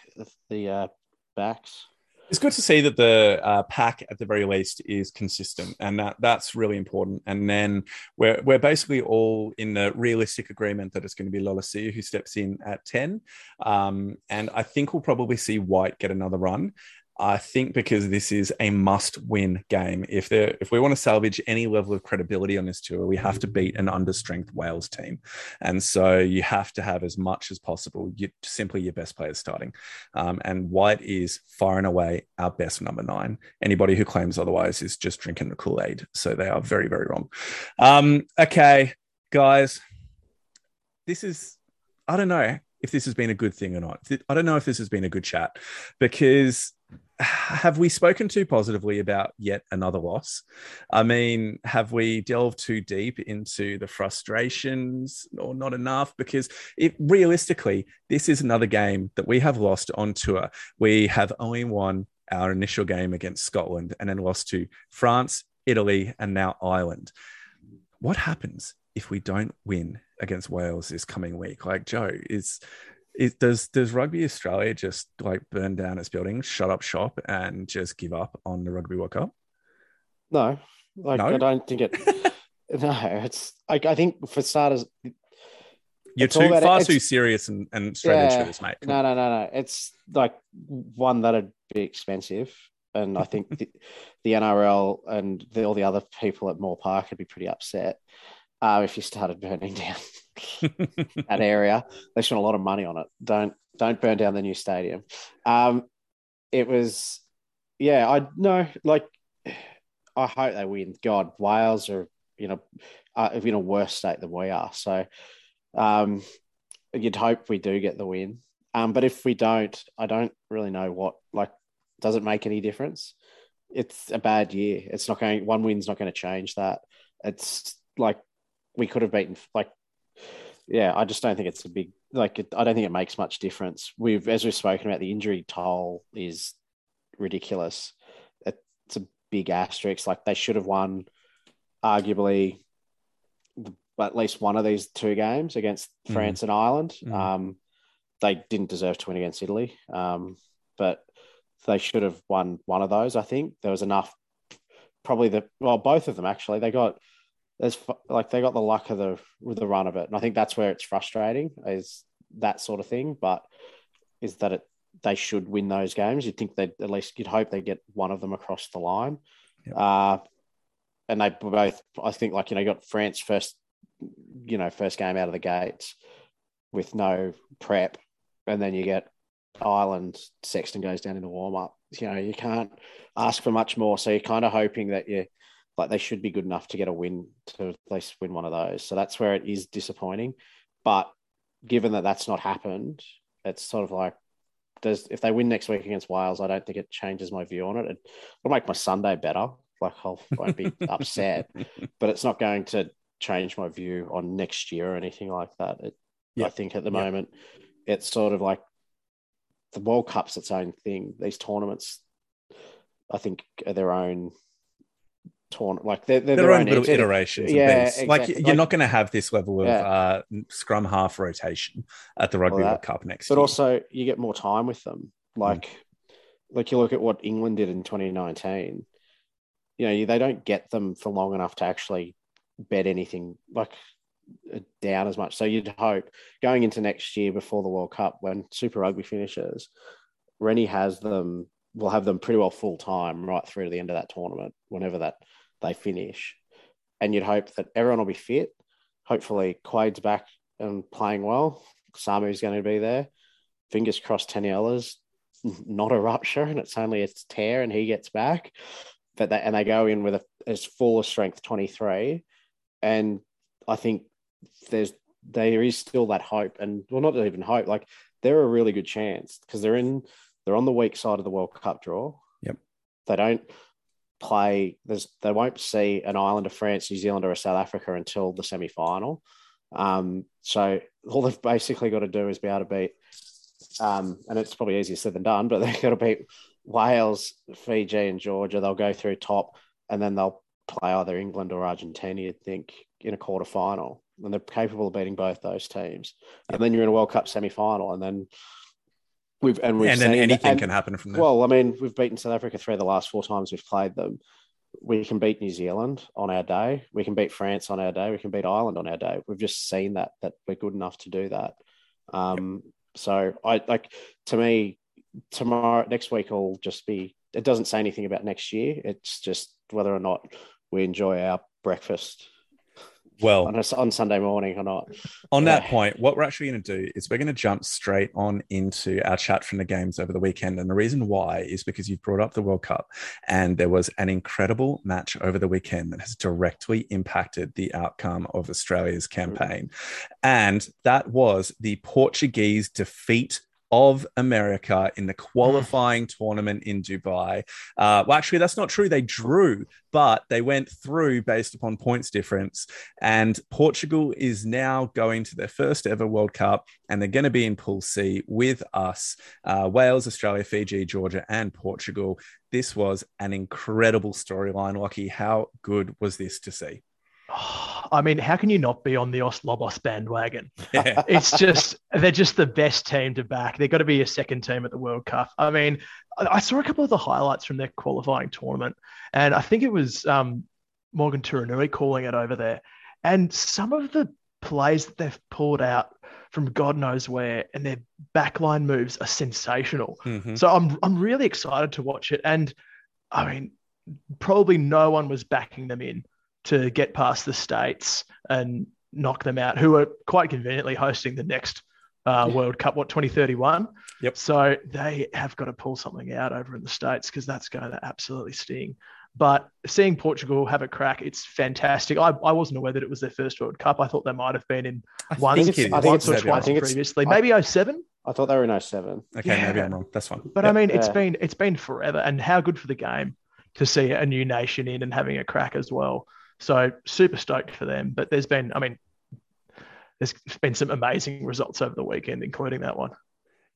the uh, backs. It's good to see that the uh, pack, at the very least, is consistent, and that that's really important. And then we're we're basically all in the realistic agreement that it's going to be Lolesio who steps in at ten, um, and I think we'll probably see White get another run. I think because this is a must-win game. If there, if we want to salvage any level of credibility on this tour, we have to beat an understrength Wales team, and so you have to have as much as possible. You simply your best players starting. Um, and White is far and away our best number nine. Anybody who claims otherwise is just drinking the Kool Aid. So they are very, very wrong. Um, okay, guys, this is, I don't know if this has been a good thing or not. I don't know if this has been a good chat because have we spoken too positively about yet another loss? I mean, have we delved too deep into the frustrations or not enough? Because it realistically, this is another game that we have lost on tour. We have only won our initial game against Scotland and then lost to France, Italy, and now Ireland. What happens if we don't win against Wales this coming week? Like Joe, is does does Rugby Australia just like burn down its building, shut up shop, and just give up on the Rugby World Cup? No, like No? I don't think it. no, it's like I think for starters, You're too far it's- too serious and, and straight Yeah. into this, mate. no, no, no, no. It's like one that'd be expensive, and I think the, the NRL and the, all the other people at Moore Park would be pretty upset uh, if you started burning down that area. They spent a lot of money on it. Don't don't burn down the new stadium. Um, it was, yeah. I know. like. I hope they win. God, Wales are you know uh, in a worse state than we are. So, um, you'd hope we do get the win. Um, but if we don't, I don't really know what like. Does it make any difference? It's a bad year. It's not going. One win's not going to change that. It's like we could have beaten like yeah, I just don't think it's a big like. It, I don't think it makes much difference. We've as we've spoken about, the injury toll is ridiculous. It's a big asterisk. Like they should have won, arguably, the, at least one of these two games against Mhm. France and Ireland. Mhm. Um, they didn't deserve to win against Italy, um, but they should have won one of those. I think there was enough. Probably the well, both of them actually. They got there's like they got the luck of the with the run of it, and I think that's where it's frustrating is that sort of thing. But is that it? They should win those games. You'd think they'd at least you'd hope they get one of them across the line. Yep. Uh, and they both, I think, like you know, you got France first, you know, first game out of the gates with no prep, and then you get Ireland, Sexton goes down in the warm up. You know, you can't ask for much more. So you're kind of hoping that you like they should be good enough to get a win to at least win one of those. So that's where it is disappointing. But given that that's not happened, it's sort of like does if they win next week against Wales, I don't think it changes my view on it. it will make my Sunday better. Like I'll, I won't be upset, but it's not going to change my view on next year or anything like that. It, yep. I think at the yep. moment it's sort of like the World Cup's its own thing. These tournaments, I think, are their own tournament. Like they're, they're their, their own, little iterations. Yeah, exactly. like you're like, not going to have this level of yeah. uh, scrum half rotation at the Rugby World Cup next. But year. also, you get more time with them. Like, mm. like you look at what England did in 2019. You know, they don't get them for long enough to actually bet anything like uh, down as much. So you'd hope going into next year before the World Cup, when Super Rugby finishes, Rennie has them. Will have them pretty well full time right through to the end of that tournament, whenever that they finish. And you'd hope that everyone will be fit. Hopefully, Quade's back and playing well. Samu's going to be there. Fingers crossed, Taniela's not a rupture and it's only a tear and he gets back. But they, and they go in with a, as full of strength 23. And I think there's there is still that hope, and well, not even hope. Like they're a really good chance because they're in they're on the weak side of the World Cup draw. Yep. They don't play. There's they won't see an Ireland of France, New Zealand, or a South Africa until the semi final. Um, so all they've basically got to do is be able to beat, um, and it's probably easier said than done, but they've got to beat Wales, Fiji, and Georgia. They'll go through top, and then they'll play either England or Argentina. You'd think in a quarter final and they're capable of beating both those teams. And then you're in a World Cup semi final, and then we've and we've and then anything and, can happen from there. Well, I mean, we've beaten South Africa three of the last four times we've played them. We can beat New Zealand on our day. We can beat France on our day. We can beat Ireland on our day. We've just seen that that we're good enough to do that. Um, yep. So I like to me tomorrow next week will just be. It doesn't say anything about next year. It's just whether or not we enjoy our breakfast well on, a, on Sunday morning or not. On yeah. that point, what we're actually going to do is we're going to jump straight on into our chat from the games over the weekend. And the reason why is because you've brought up the World Cup and there was an incredible match over the weekend that has directly impacted the outcome of Australia's mm. campaign. And that was the Portuguese defeat of America in the qualifying tournament in Dubai. Uh, well, actually, that's not true. They drew, but they went through based upon points difference. And Portugal is now going to their first ever World Cup, and they're going to be in Pool C with us uh, Wales, Australia, Fiji, Georgia, and Portugal. This was an incredible storyline, Lockie. How good was this to see? I mean, how can you not be on the Os Lobos bandwagon? Yeah. it's just they're just the best team to back. They've got to be a second team at the World Cup. I mean, I saw a couple of the highlights from their qualifying tournament, and I think it was um, Morgan Turinui calling it over there. And some of the plays that they've pulled out from God knows where, and their backline moves are sensational. Mm-hmm. So I'm I'm really excited to watch it. And I mean, probably no one was backing them in to get past the states and knock them out, who are quite conveniently hosting the next uh, World Cup, what 2031. Yep. So they have got to pull something out over in the states because that's going to absolutely sting. But seeing Portugal have a crack, it's fantastic. I, I wasn't aware that it was their first World Cup. I thought they might have been in once, once or twice previously, maybe 07. I thought they were in 07. Okay, yeah. maybe I'm wrong. That's fine. But yep. I mean, it's yeah. been it's been forever, and how good for the game to see a new nation in and having a crack as well. So super stoked for them. But there's been, I mean, there's been some amazing results over the weekend, including that one.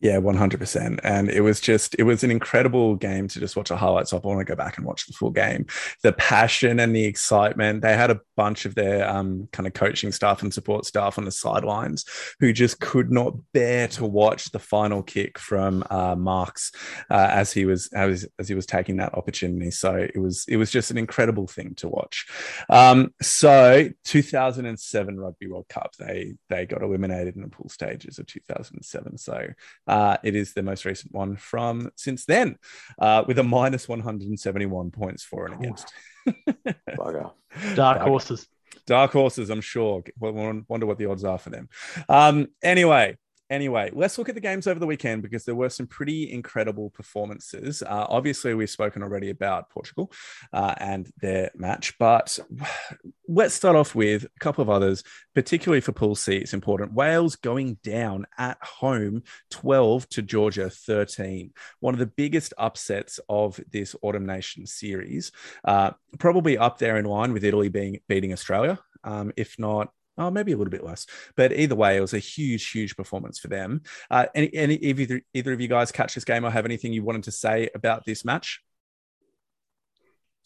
Yeah, 100%. And it was just, it was an incredible game to just watch the highlights of. I want to go back and watch the full game. The passion and the excitement. They had a bunch of their um, kind of coaching staff and support staff on the sidelines who just could not bear to watch the final kick from uh, Marques uh, as he was as, as he was taking that opportunity. So it was it was just an incredible thing to watch. Um, so 2007 Rugby World Cup, they they got eliminated in the pool stages of 2007. So uh, it is the most recent one from since then, uh, with a minus 171 points for and against. Dark, Dark horses. Dark horses, I'm sure. Wonder what the odds are for them. Um, anyway, Anyway, let's look at the games over the weekend because there were some pretty incredible performances. Uh, obviously, we've spoken already about Portugal uh, and their match, but let's start off with a couple of others, particularly for Pool C. It's important. Wales going down at home 12 to Georgia 13. One of the biggest upsets of this Autumn Nation series, uh, probably up there in line with Italy being beating Australia. Um, if not Oh, maybe a little bit less. But either way, it was a huge, huge performance for them. Uh, any, any either, either of you guys catch this game or have anything you wanted to say about this match?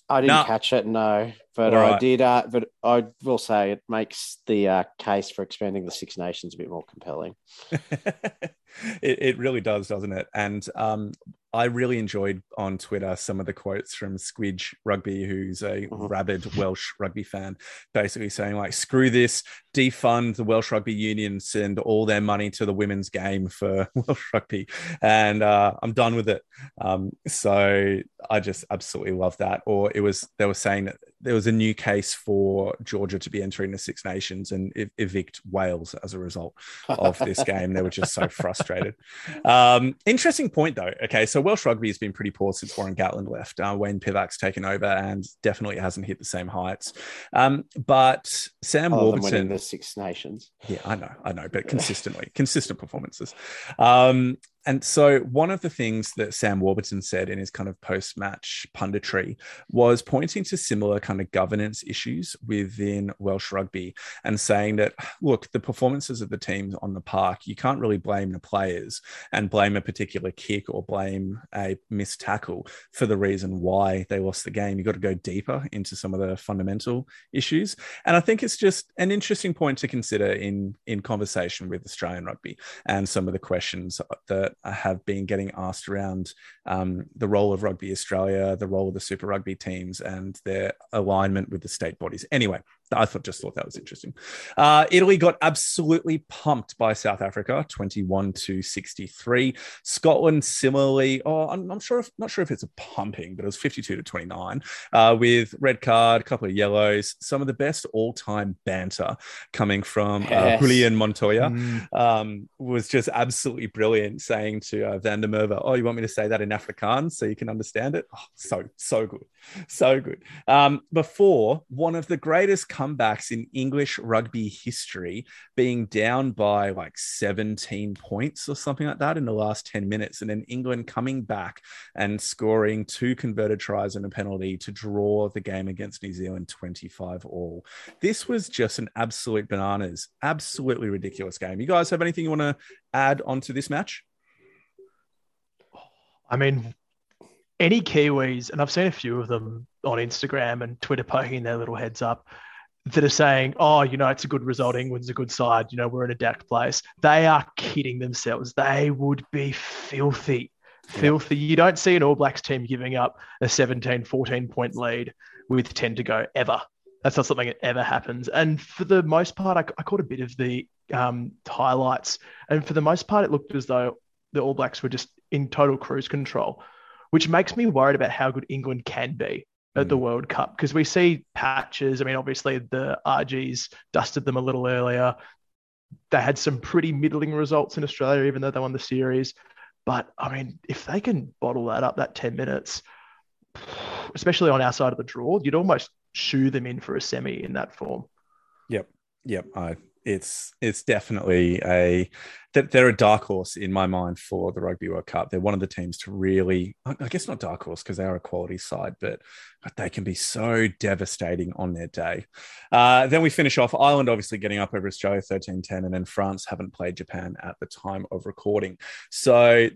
I didn't catch it, no, but. I did. Uh, but I will say it makes the uh, case for expanding the Six Nations a bit more compelling. it, it, really does, doesn't it? And um, I really enjoyed on Twitter some of the quotes from Squidge Rugby, who's a mm-hmm. rabid Welsh rugby fan, basically saying like, "Screw this, defund the Welsh Rugby Union, send all their money to the women's game for Welsh rugby," and uh, I'm done with it. Um, so I just absolutely love that. Or it was they were saying that there was a new case for Georgia to be entering the Six Nations and ev- evict Wales as a result of this game. They were just so frustrated. Um, interesting point though. Okay, so Welsh rugby has been pretty poor since Warren Gatland left. Uh, Wayne Pivac's taken over and definitely hasn't hit the same heights. Um, but Sam Other Warburton, the Six Nations. Yeah, I know, I know, but consistently, consistent performances. Um, and so, one of the things that Sam Warburton said in his kind of post match punditry was pointing to similar kind of governance issues within Welsh rugby and saying that, look, the performances of the teams on the park, you can't really blame the players and blame a particular kick or blame a missed tackle for the reason why they lost the game. You've got to go deeper into some of the fundamental issues. And I think it's just an interesting point to consider in, in conversation with Australian rugby and some of the questions that have been getting asked around um, the role of Rugby Australia, the role of the Super Rugby teams, and their alignment with the state bodies. Anyway, I thought just thought that was interesting. Uh, Italy got absolutely pumped by South Africa, 21 to 63. Scotland similarly, oh, I'm, I'm sure if, not sure if it's a pumping, but it was 52 to 29 uh, with red card, a couple of yellows, some of the best all-time banter coming from uh. Julian Montoya mm. um, was just absolutely brilliant, saying to uh, Van der Merwe, "Oh, you want me to say that in Afrikaans so you can understand it?" Oh, so so good, so good. Um, before one of the greatest comebacks in English rugby history, being down by like 17 points or something like that in the last 10 minutes. And then England coming back and scoring two converted tries and a penalty to draw the game against New Zealand 25 all. This was just an absolute bananas, absolutely ridiculous game. You guys have anything you want to add onto this match? I mean, any Kiwis, and I've seen a few of them on Instagram and Twitter poking their little heads up that are saying, oh, you know, it's a good result. England's a good side. You know, we're in a decked place. They are kidding themselves. They would be filthy, filthy. You don't see an All Blacks team giving up a 17, 14 point lead with 10 to go ever. That's not something that ever happens. And for the most part, I, I caught a bit of the um, highlights. And for the most part, it looked as though the All Blacks were just in total cruise control, which makes me worried about how good England can be at the mm. World Cup because we see patches. I mean, obviously the Argies dusted them a little earlier. They had some pretty middling results in Australia, even though they won the series. But I mean, if they can bottle that up, that 10 minutes, especially on our side of the draw, you'd almost shoe them in for a semi in that form. Yep. Yep. I it's it's definitely a that they're a dark horse in my mind for the Rugby World Cup. They're one of the teams to really, I guess not dark horse because they are a quality side, but they can be so devastating on their day. Uh, then we finish off Ireland, obviously getting up over Australia 13 10, and then France haven't played Japan at the time of recording. So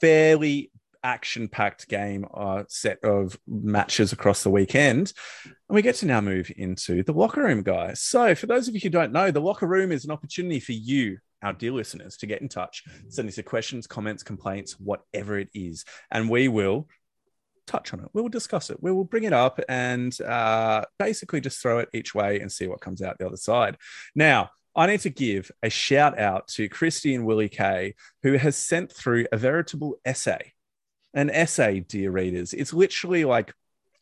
fairly action packed game uh, set of matches across the weekend. And we get to now move into the locker room, guys. So, for those of you who don't know, the locker room is an opportunity for you, our dear listeners, to get in touch, send us your questions, comments, complaints, whatever it is. And we will touch on it. We will discuss it. We will bring it up and uh, basically just throw it each way and see what comes out the other side. Now, I need to give a shout out to Christy and Willie K, who has sent through a veritable essay an essay, dear readers. It's literally like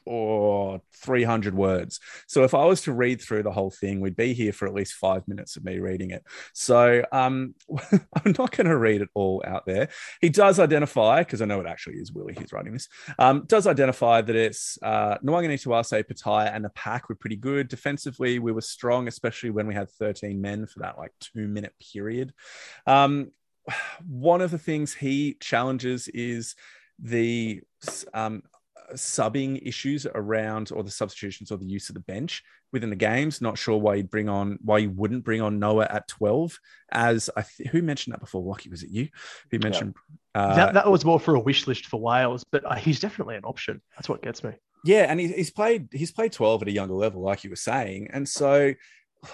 or 300 words. So if I was to read through the whole thing, we'd be here for at least five minutes of me reading it. So um, I'm not going to read it all out there. He does identify, because I know it actually is Willie who's writing this, um, does identify that it's uh, Nawaqanitawase, Petaia, and the pack were pretty good. Defensively, we were strong, especially when we had 13 men for that like two minute period. Um, one of the things he challenges is the um, subbing issues around or the substitutions or the use of the bench within the games. Not sure why you'd bring on why you wouldn't bring on Noah at twelve. As I th- who mentioned that before? Lockie, was it you who mentioned yeah. uh, that? That was more for a wish list for Wales, but uh, he's definitely an option. That's what gets me. Yeah, and he's played he's played twelve at a younger level, like you were saying, and so.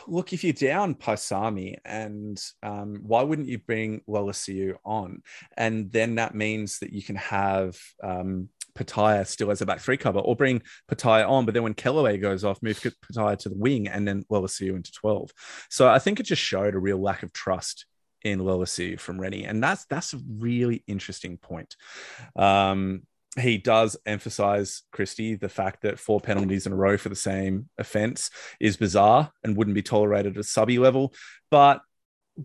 Look, if you're down Paisami, and um, why wouldn't you bring Lolesio on? And then that means that you can have um, Petaia still as a back three cover, or bring Petaia on, but then when Kellaway goes off, move Petaia to the wing and then Lolesio into 12. So I think it just showed a real lack of trust in Lolesio from Rennie. And that's that's a really interesting point. Um, he does emphasize Christie the fact that four penalties in a row for the same offense is bizarre and wouldn't be tolerated at a subby level. But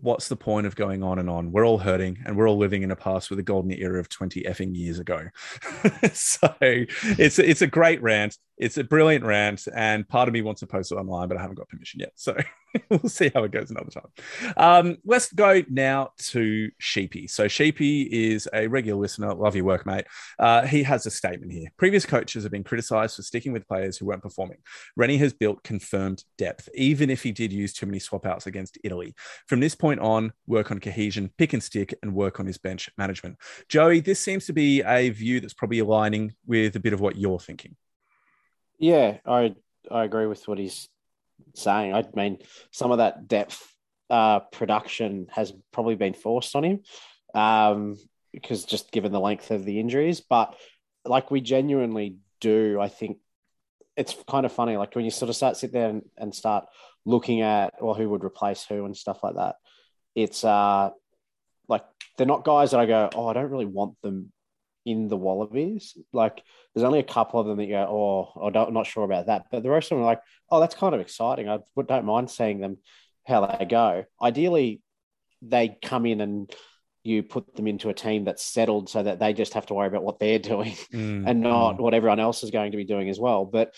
what's the point of going on and on? We're all hurting and we're all living in a past with a golden era of 20 effing years ago. so it's it's a great rant. It's a brilliant rant. And part of me wants to post it online, but I haven't got permission yet. So we'll see how it goes another time. Um, let's go now to Sheepy. So Sheepy is a regular listener. Love your work, mate. Uh, he has a statement here. Previous coaches have been criticised for sticking with players who weren't performing. Rennie has built confirmed depth, even if he did use too many swap outs against Italy. From this point on, work on cohesion, pick and stick, and work on his bench management. Joey, this seems to be a view that's probably aligning with a bit of what you're thinking. Yeah, I I agree with what he's saying. I mean, some of that depth uh, production has probably been forced on him um, because just given the length of the injuries. But like we genuinely do, I think it's kind of funny. Like when you sort of start sit there and, and start looking at or who would replace who and stuff like that. It's uh like they're not guys that I go, oh, I don't really want them in the Wallabies. Like there's only a couple of them that you go, oh, I'm not sure about that. But the rest of them are like, oh, that's kind of exciting. I don't mind seeing them how they go. Ideally, they come in and you put them into a team that's settled so that they just have to worry about what they're doing mm, and not mm. what everyone else is going to be doing as well. But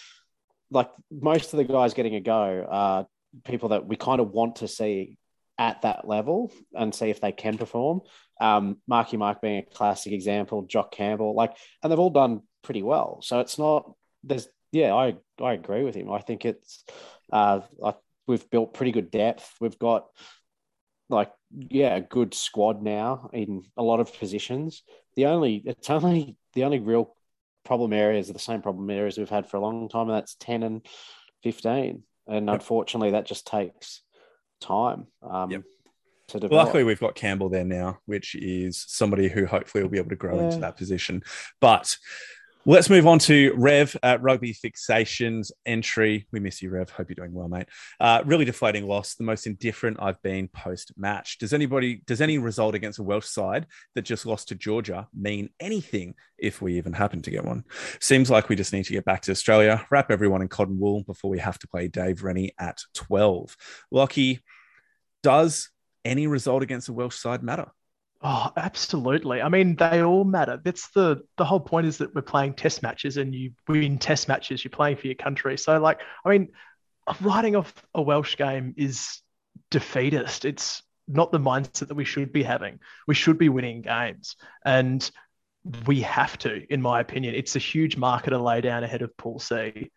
like most of the guys getting a go are people that we kind of want to see at that level and see if they can perform. Um, Marky Mark being a classic example, Jock Campbell, like, and they've all done pretty well. So it's not there's yeah, I I agree with him. I think it's uh, like we've built pretty good depth. We've got like yeah, a good squad now in a lot of positions. The only it's only the only real problem areas are the same problem areas we've had for a long time, and that's ten and fifteen. And yep. unfortunately, that just takes time. Um, yep. Luckily, we've got Campbell there now, which is somebody who hopefully will be able to grow yeah. into that position. But Let's move on to Rev at Rugby Fixations entry. We miss you, Rev. Hope you're doing well, mate. Uh, really deflating loss. The most indifferent I've been post match. Does anybody, does any result against a Welsh side that just lost to Georgia mean anything if we even happen to get one? Seems like we just need to get back to Australia, wrap everyone in cotton wool before we have to play Dave Rennie at 12. Lockie, does any result against the Welsh side matter? Oh, absolutely. I mean, they all matter. That's the the whole point is that we're playing test matches and you win test matches, you're playing for your country. So like, I mean, writing off a Welsh game is defeatist. It's not the mindset that we should be having. We should be winning games. And we have to, in my opinion. It's a huge marker to lay down ahead of Pool C,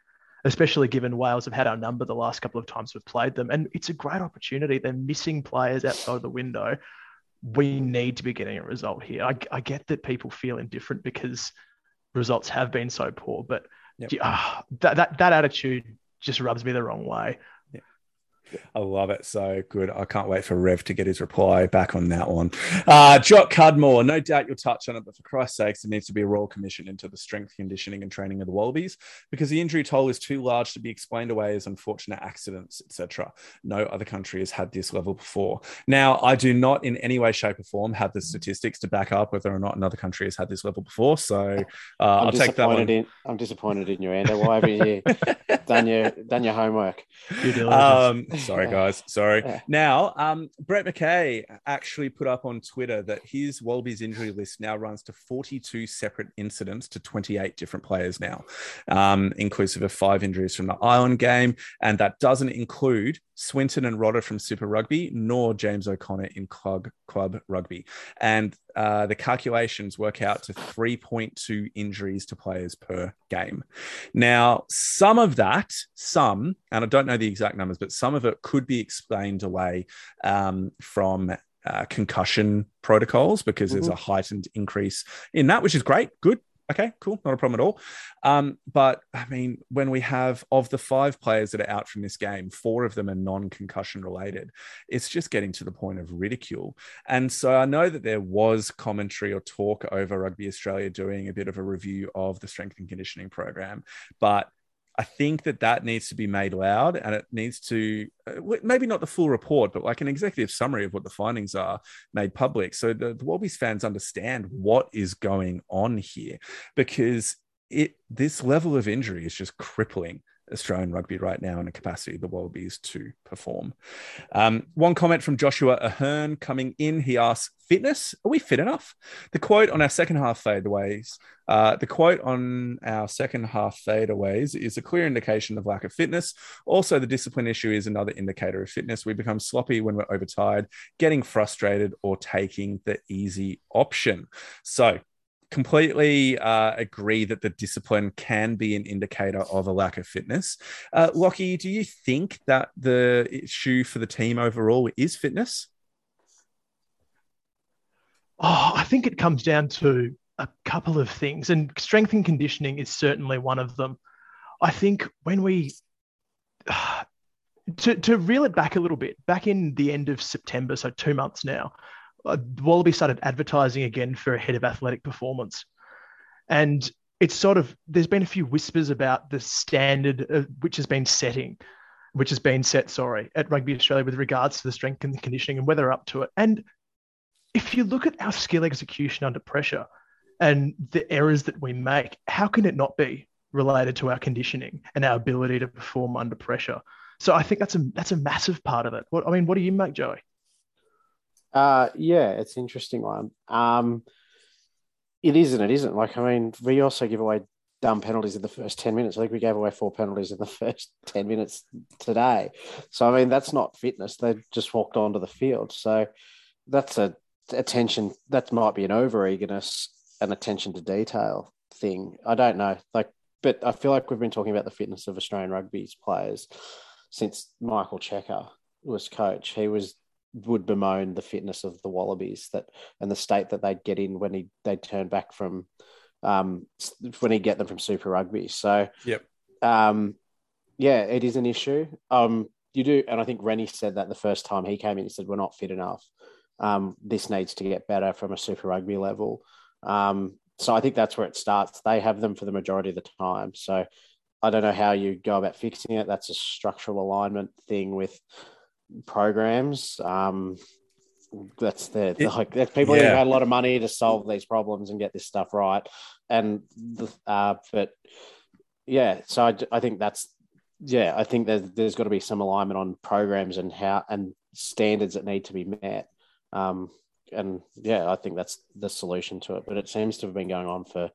especially given Wales have had our number the last couple of times we've played them. And it's a great opportunity. They're missing players outside of the window we need to be getting a result here. I, I get that people feel indifferent because results have been so poor, but yep. uh, that, that that attitude just rubs me the wrong way. I love it. So good. I can't wait for Rev to get his reply back on that one. Uh, Jock Cudmore, no doubt you'll touch on it, but for Christ's sakes, there needs to be a royal commission into the strength conditioning and training of the Wallabies because the injury toll is too large to be explained away as unfortunate accidents, etc. No other country has had this level before. Now, I do not in any way, shape, or form have the statistics to back up whether or not another country has had this level before. So uh, I'll take that one. In, I'm disappointed in you, Andrew. Why haven't you done your done your homework? Um, sorry, guys. Sorry. Yeah. Now, um, Brett McKay actually put up on Twitter that his Wallabies injury list now runs to 42 separate incidents to 28 different players now, um, inclusive of five injuries from the Ireland game. And that doesn't include Swinton and Rodda from Super Rugby, nor James O'Connor in club club rugby. And uh, the calculations work out to 3.2 injuries to players per game. Now, some of that, some, and I don't know the exact numbers, but some of it could be explained away um, from uh, concussion protocols because mm-hmm. there's a heightened increase in that, which is great, good, okay, cool, not a problem at all. Um, but I mean, when we have of the five players that are out from this game, four of them are non-concussion related. It's just getting to the point of ridicule. And so I know that there was commentary or talk over Rugby Australia doing a bit of a review of the strength and conditioning program, but I think that that needs to be made loud and it needs to uh, maybe not the full report, but like an executive summary of what the findings are made public. So the, the Wallabies fans understand what is going on here because it this level of injury is just crippling Australian rugby right now in the capacity the Wallabies to perform. Um, one comment from Joshua Ahern coming in. He asks, "Fitness? Are we fit enough?" The quote on our second half fadeaways. Uh, the quote on our second half fadeaways is a clear indication of lack of fitness. Also, the discipline issue is another indicator of fitness. We become sloppy when we're overtired, getting frustrated, or taking the easy option. So, completely uh, agree that the discipline can be an indicator of a lack of fitness. Uh, Lockie, do you think that the issue for the team overall is fitness? Oh, I think it comes down to a couple of things, and strength and conditioning is certainly one of them. I think when we to to reel it back a little bit, back in the end of September, so two months now, Wallaby started advertising again for a head of athletic performance. And it's sort of, there's been a few whispers about the standard uh, which has been setting, which has been set, sorry, at Rugby Australia with regards to the strength and the conditioning and whether up to it. And if you look at our skill execution under pressure and the errors that we make, how can it not be related to our conditioning and our ability to perform under pressure? So I think that's a that's a massive part of it. What I mean, what do you make, Joey? Uh, yeah, it's an interesting one. Um, it is and it isn't. Like, I mean, we also give away dumb penalties in the first 10 minutes. I think we gave away four penalties in the first 10 minutes today. So, I mean, that's not fitness. They just walked onto the field. So, that's a attention, that might be an over eagerness and attention to detail thing. I don't know. Like, but I feel like we've been talking about the fitness of Australian rugby's players since Michael Cheika was coach. He was would bemoan the fitness of the Wallabies that and the state that they'd get in when he they'd turn back from um, when he get them from Super Rugby. So yep, um, yeah, it is an issue. Um, you do, and I think Rennie said that the first time he came in, he said we're not fit enough. Um, this needs to get better from a Super Rugby level. Um, so I think that's where it starts. They have them for the majority of the time. So I don't know how you go about fixing it. That's a structural alignment thing with programs. Um, that's the, the like people yeah. who had a lot of money to solve these problems and get this stuff right, and the, uh, but yeah, so I, I think that's yeah, I think there's there's got to be some alignment on programs and how and standards that need to be met. Um, and yeah, I think that's the solution to it. But it seems to have been going on for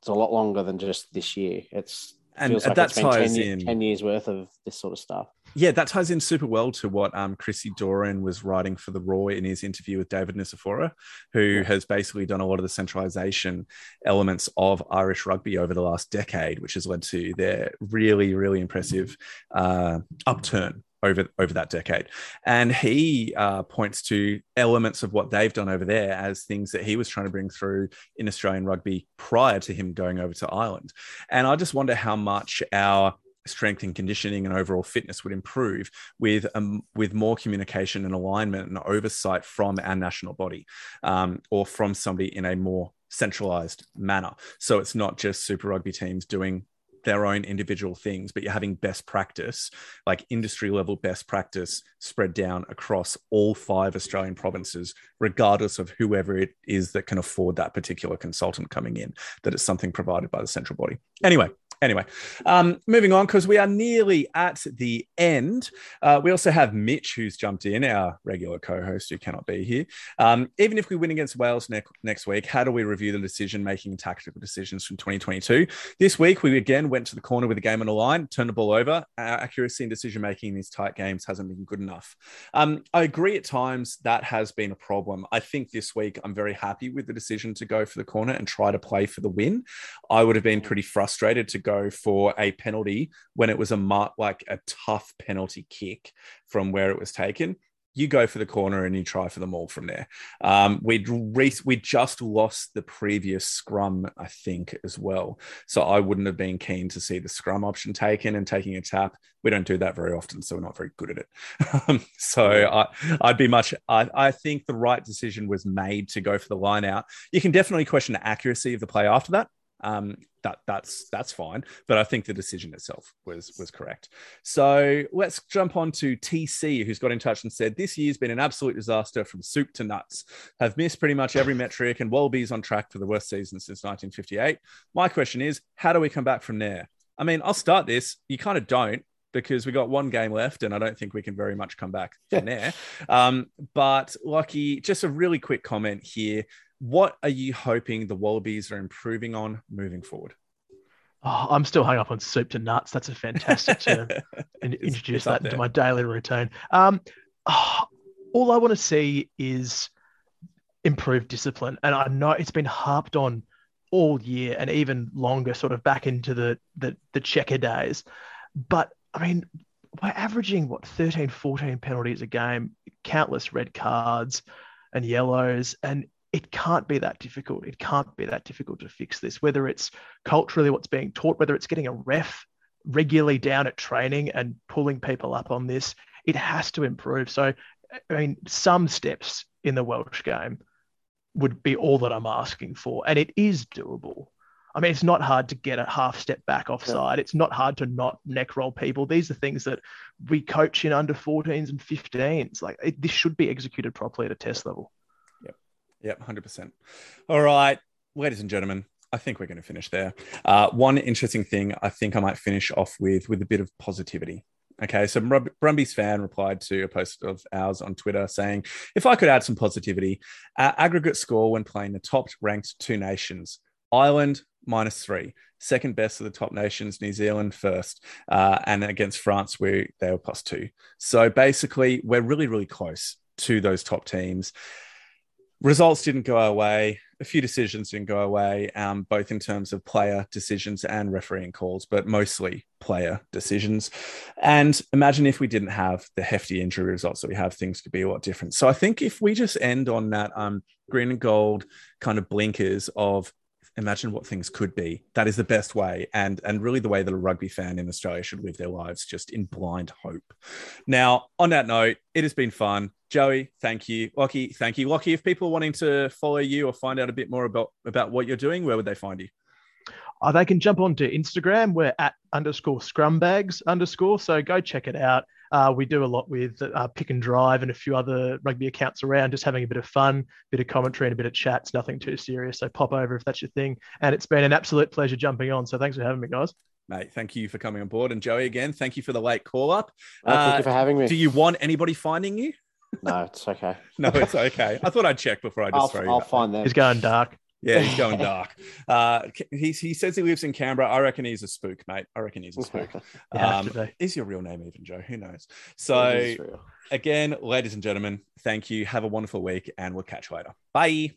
it's a lot longer than just this year. It's and feels like that's 10, in 10 years worth of this sort of stuff. Yeah, that ties in super well to what um, Christy Doran was writing for the Roar in his interview with David Nucifora, who has basically done a lot of the centralization elements of Irish rugby over the last decade, which has led to their really, really impressive uh, upturn over over that decade. And he uh, points to elements of what they've done over there as things that he was trying to bring through in Australian rugby prior to him going over to Ireland. And I just wonder how much our strength and conditioning and overall fitness would improve with um, with more communication and alignment and oversight from our national body um, or from somebody in a more centralized manner. So it's not just Super Rugby teams doing their own individual things, but you're having best practice, like industry level best practice spread down across all five Australian provinces, regardless of whoever it is that can afford that particular consultant coming in, that it's something provided by the central body. Anyway, Anyway, um, moving on because we are nearly at the end. Uh, we also have Mitch who's jumped in, our regular co-host who cannot be here. Um, even if we win against Wales ne- next week, how do we review the decision-making and tactical decisions from 2022? This week, we again went to the corner with a game on the line, turned the ball over. Our accuracy and decision-making in these tight games hasn't been good enough. Um, I agree at times that has been a problem. I think this week I'm very happy with the decision to go for the corner and try to play for the win. I would have been pretty frustrated to go go for a penalty when it was a like a tough penalty kick from where it was taken you go for the corner and you try for the maul from there. Um, we'd re- we just lost the previous scrum, I think, as well. So I wouldn't have been keen to see the scrum option taken and taking a tap. We don't do that very often, so we're not very good at it. Um, so I, would be much. I, I think the right decision was made to go for the line out. You can definitely question the accuracy of the play after that um, that that's that's fine. But I think the decision itself was was correct. So let's jump on to TC, who's got in touch and said this year's been an absolute disaster from soup to nuts. Have missed pretty much every metric, and Wallabies on track for the worst season since 1958. My question is, how do we come back from there? I mean, I'll start this. You kind of don't because we got one game left, and I don't think we can very much come back from there. Um, but Lockie, just a really quick comment here. What are you hoping the Wallabies are improving on moving forward? Oh, I'm still hung up on soup to nuts. That's a fantastic term. and introduce it's that into my daily routine. Um, oh, all I want to see is improved discipline. And I know it's been harped on all year and even longer, sort of back into the the, the Cheika days. But I mean, we're averaging what 13, 14 penalties a game, countless red cards and yellows. And it can't be that difficult. It can't be that difficult to fix this, whether it's culturally what's being taught, whether it's getting a ref regularly down at training and pulling people up on this. It has to improve. So, I mean, some steps in the Welsh game would be all that I'm asking for. And it is doable. I mean, it's not hard to get a half step back offside. It's not hard to not neck roll people. These are things that we coach in under 14s and 15s. Like, it, this should be executed properly at a test level. Yep, 100%. All right, ladies and gentlemen, I think we're going to finish there. Uh, one interesting thing I think I might finish off with with a bit of positivity. Okay, so Brumbies fan replied to a post of ours on Twitter saying, "If I could add some positivity, our aggregate score when playing the top ranked two nations, Ireland minus three, second best of the top nations, New Zealand first, uh, and against France we they were plus two. So basically, we're really really close to those top teams." Results didn't go our way. A few decisions didn't go away, um, both in terms of player decisions and refereeing calls, but mostly player decisions. And imagine if we didn't have the hefty injury results that we have, things could be a lot different. So I think if we just end on that um, green and gold kind of blinkers of imagine what things could be. That is the best way, and and really the way that a rugby fan in Australia should live their lives, just in blind hope. Now, on that note, it has been fun. Joey, thank you. Lockie, thank you. Lockie, if people are wanting to follow you or find out a bit more about about what you're doing, where would they find you? Uh, they can jump onto Instagram. We're at underscore scrumbags underscore. So go check it out. Uh, we do a lot with uh, Pick and Drive and a few other rugby accounts around, just having a bit of fun, bit of commentary and a bit of chat. It's nothing too serious. So pop over if that's your thing. And it's been an absolute pleasure jumping on. So thanks for having me, guys. Mate, thank you for coming on board. And Joey, again, thank you for the late call up. Oh, thank you for having me. Do you want anybody finding you? No, it's okay. no, it's okay. I thought I'd check before I just I'll, throw you. I'll find them. He's going dark. Yeah, he's going dark. Uh, he, he says he lives in Canberra. I reckon he's a spook, mate. I reckon he's a spook. Um, is your real name even, Joe? Who knows? So, again, ladies and gentlemen, thank you. Have a wonderful week, and we'll catch you later. Bye.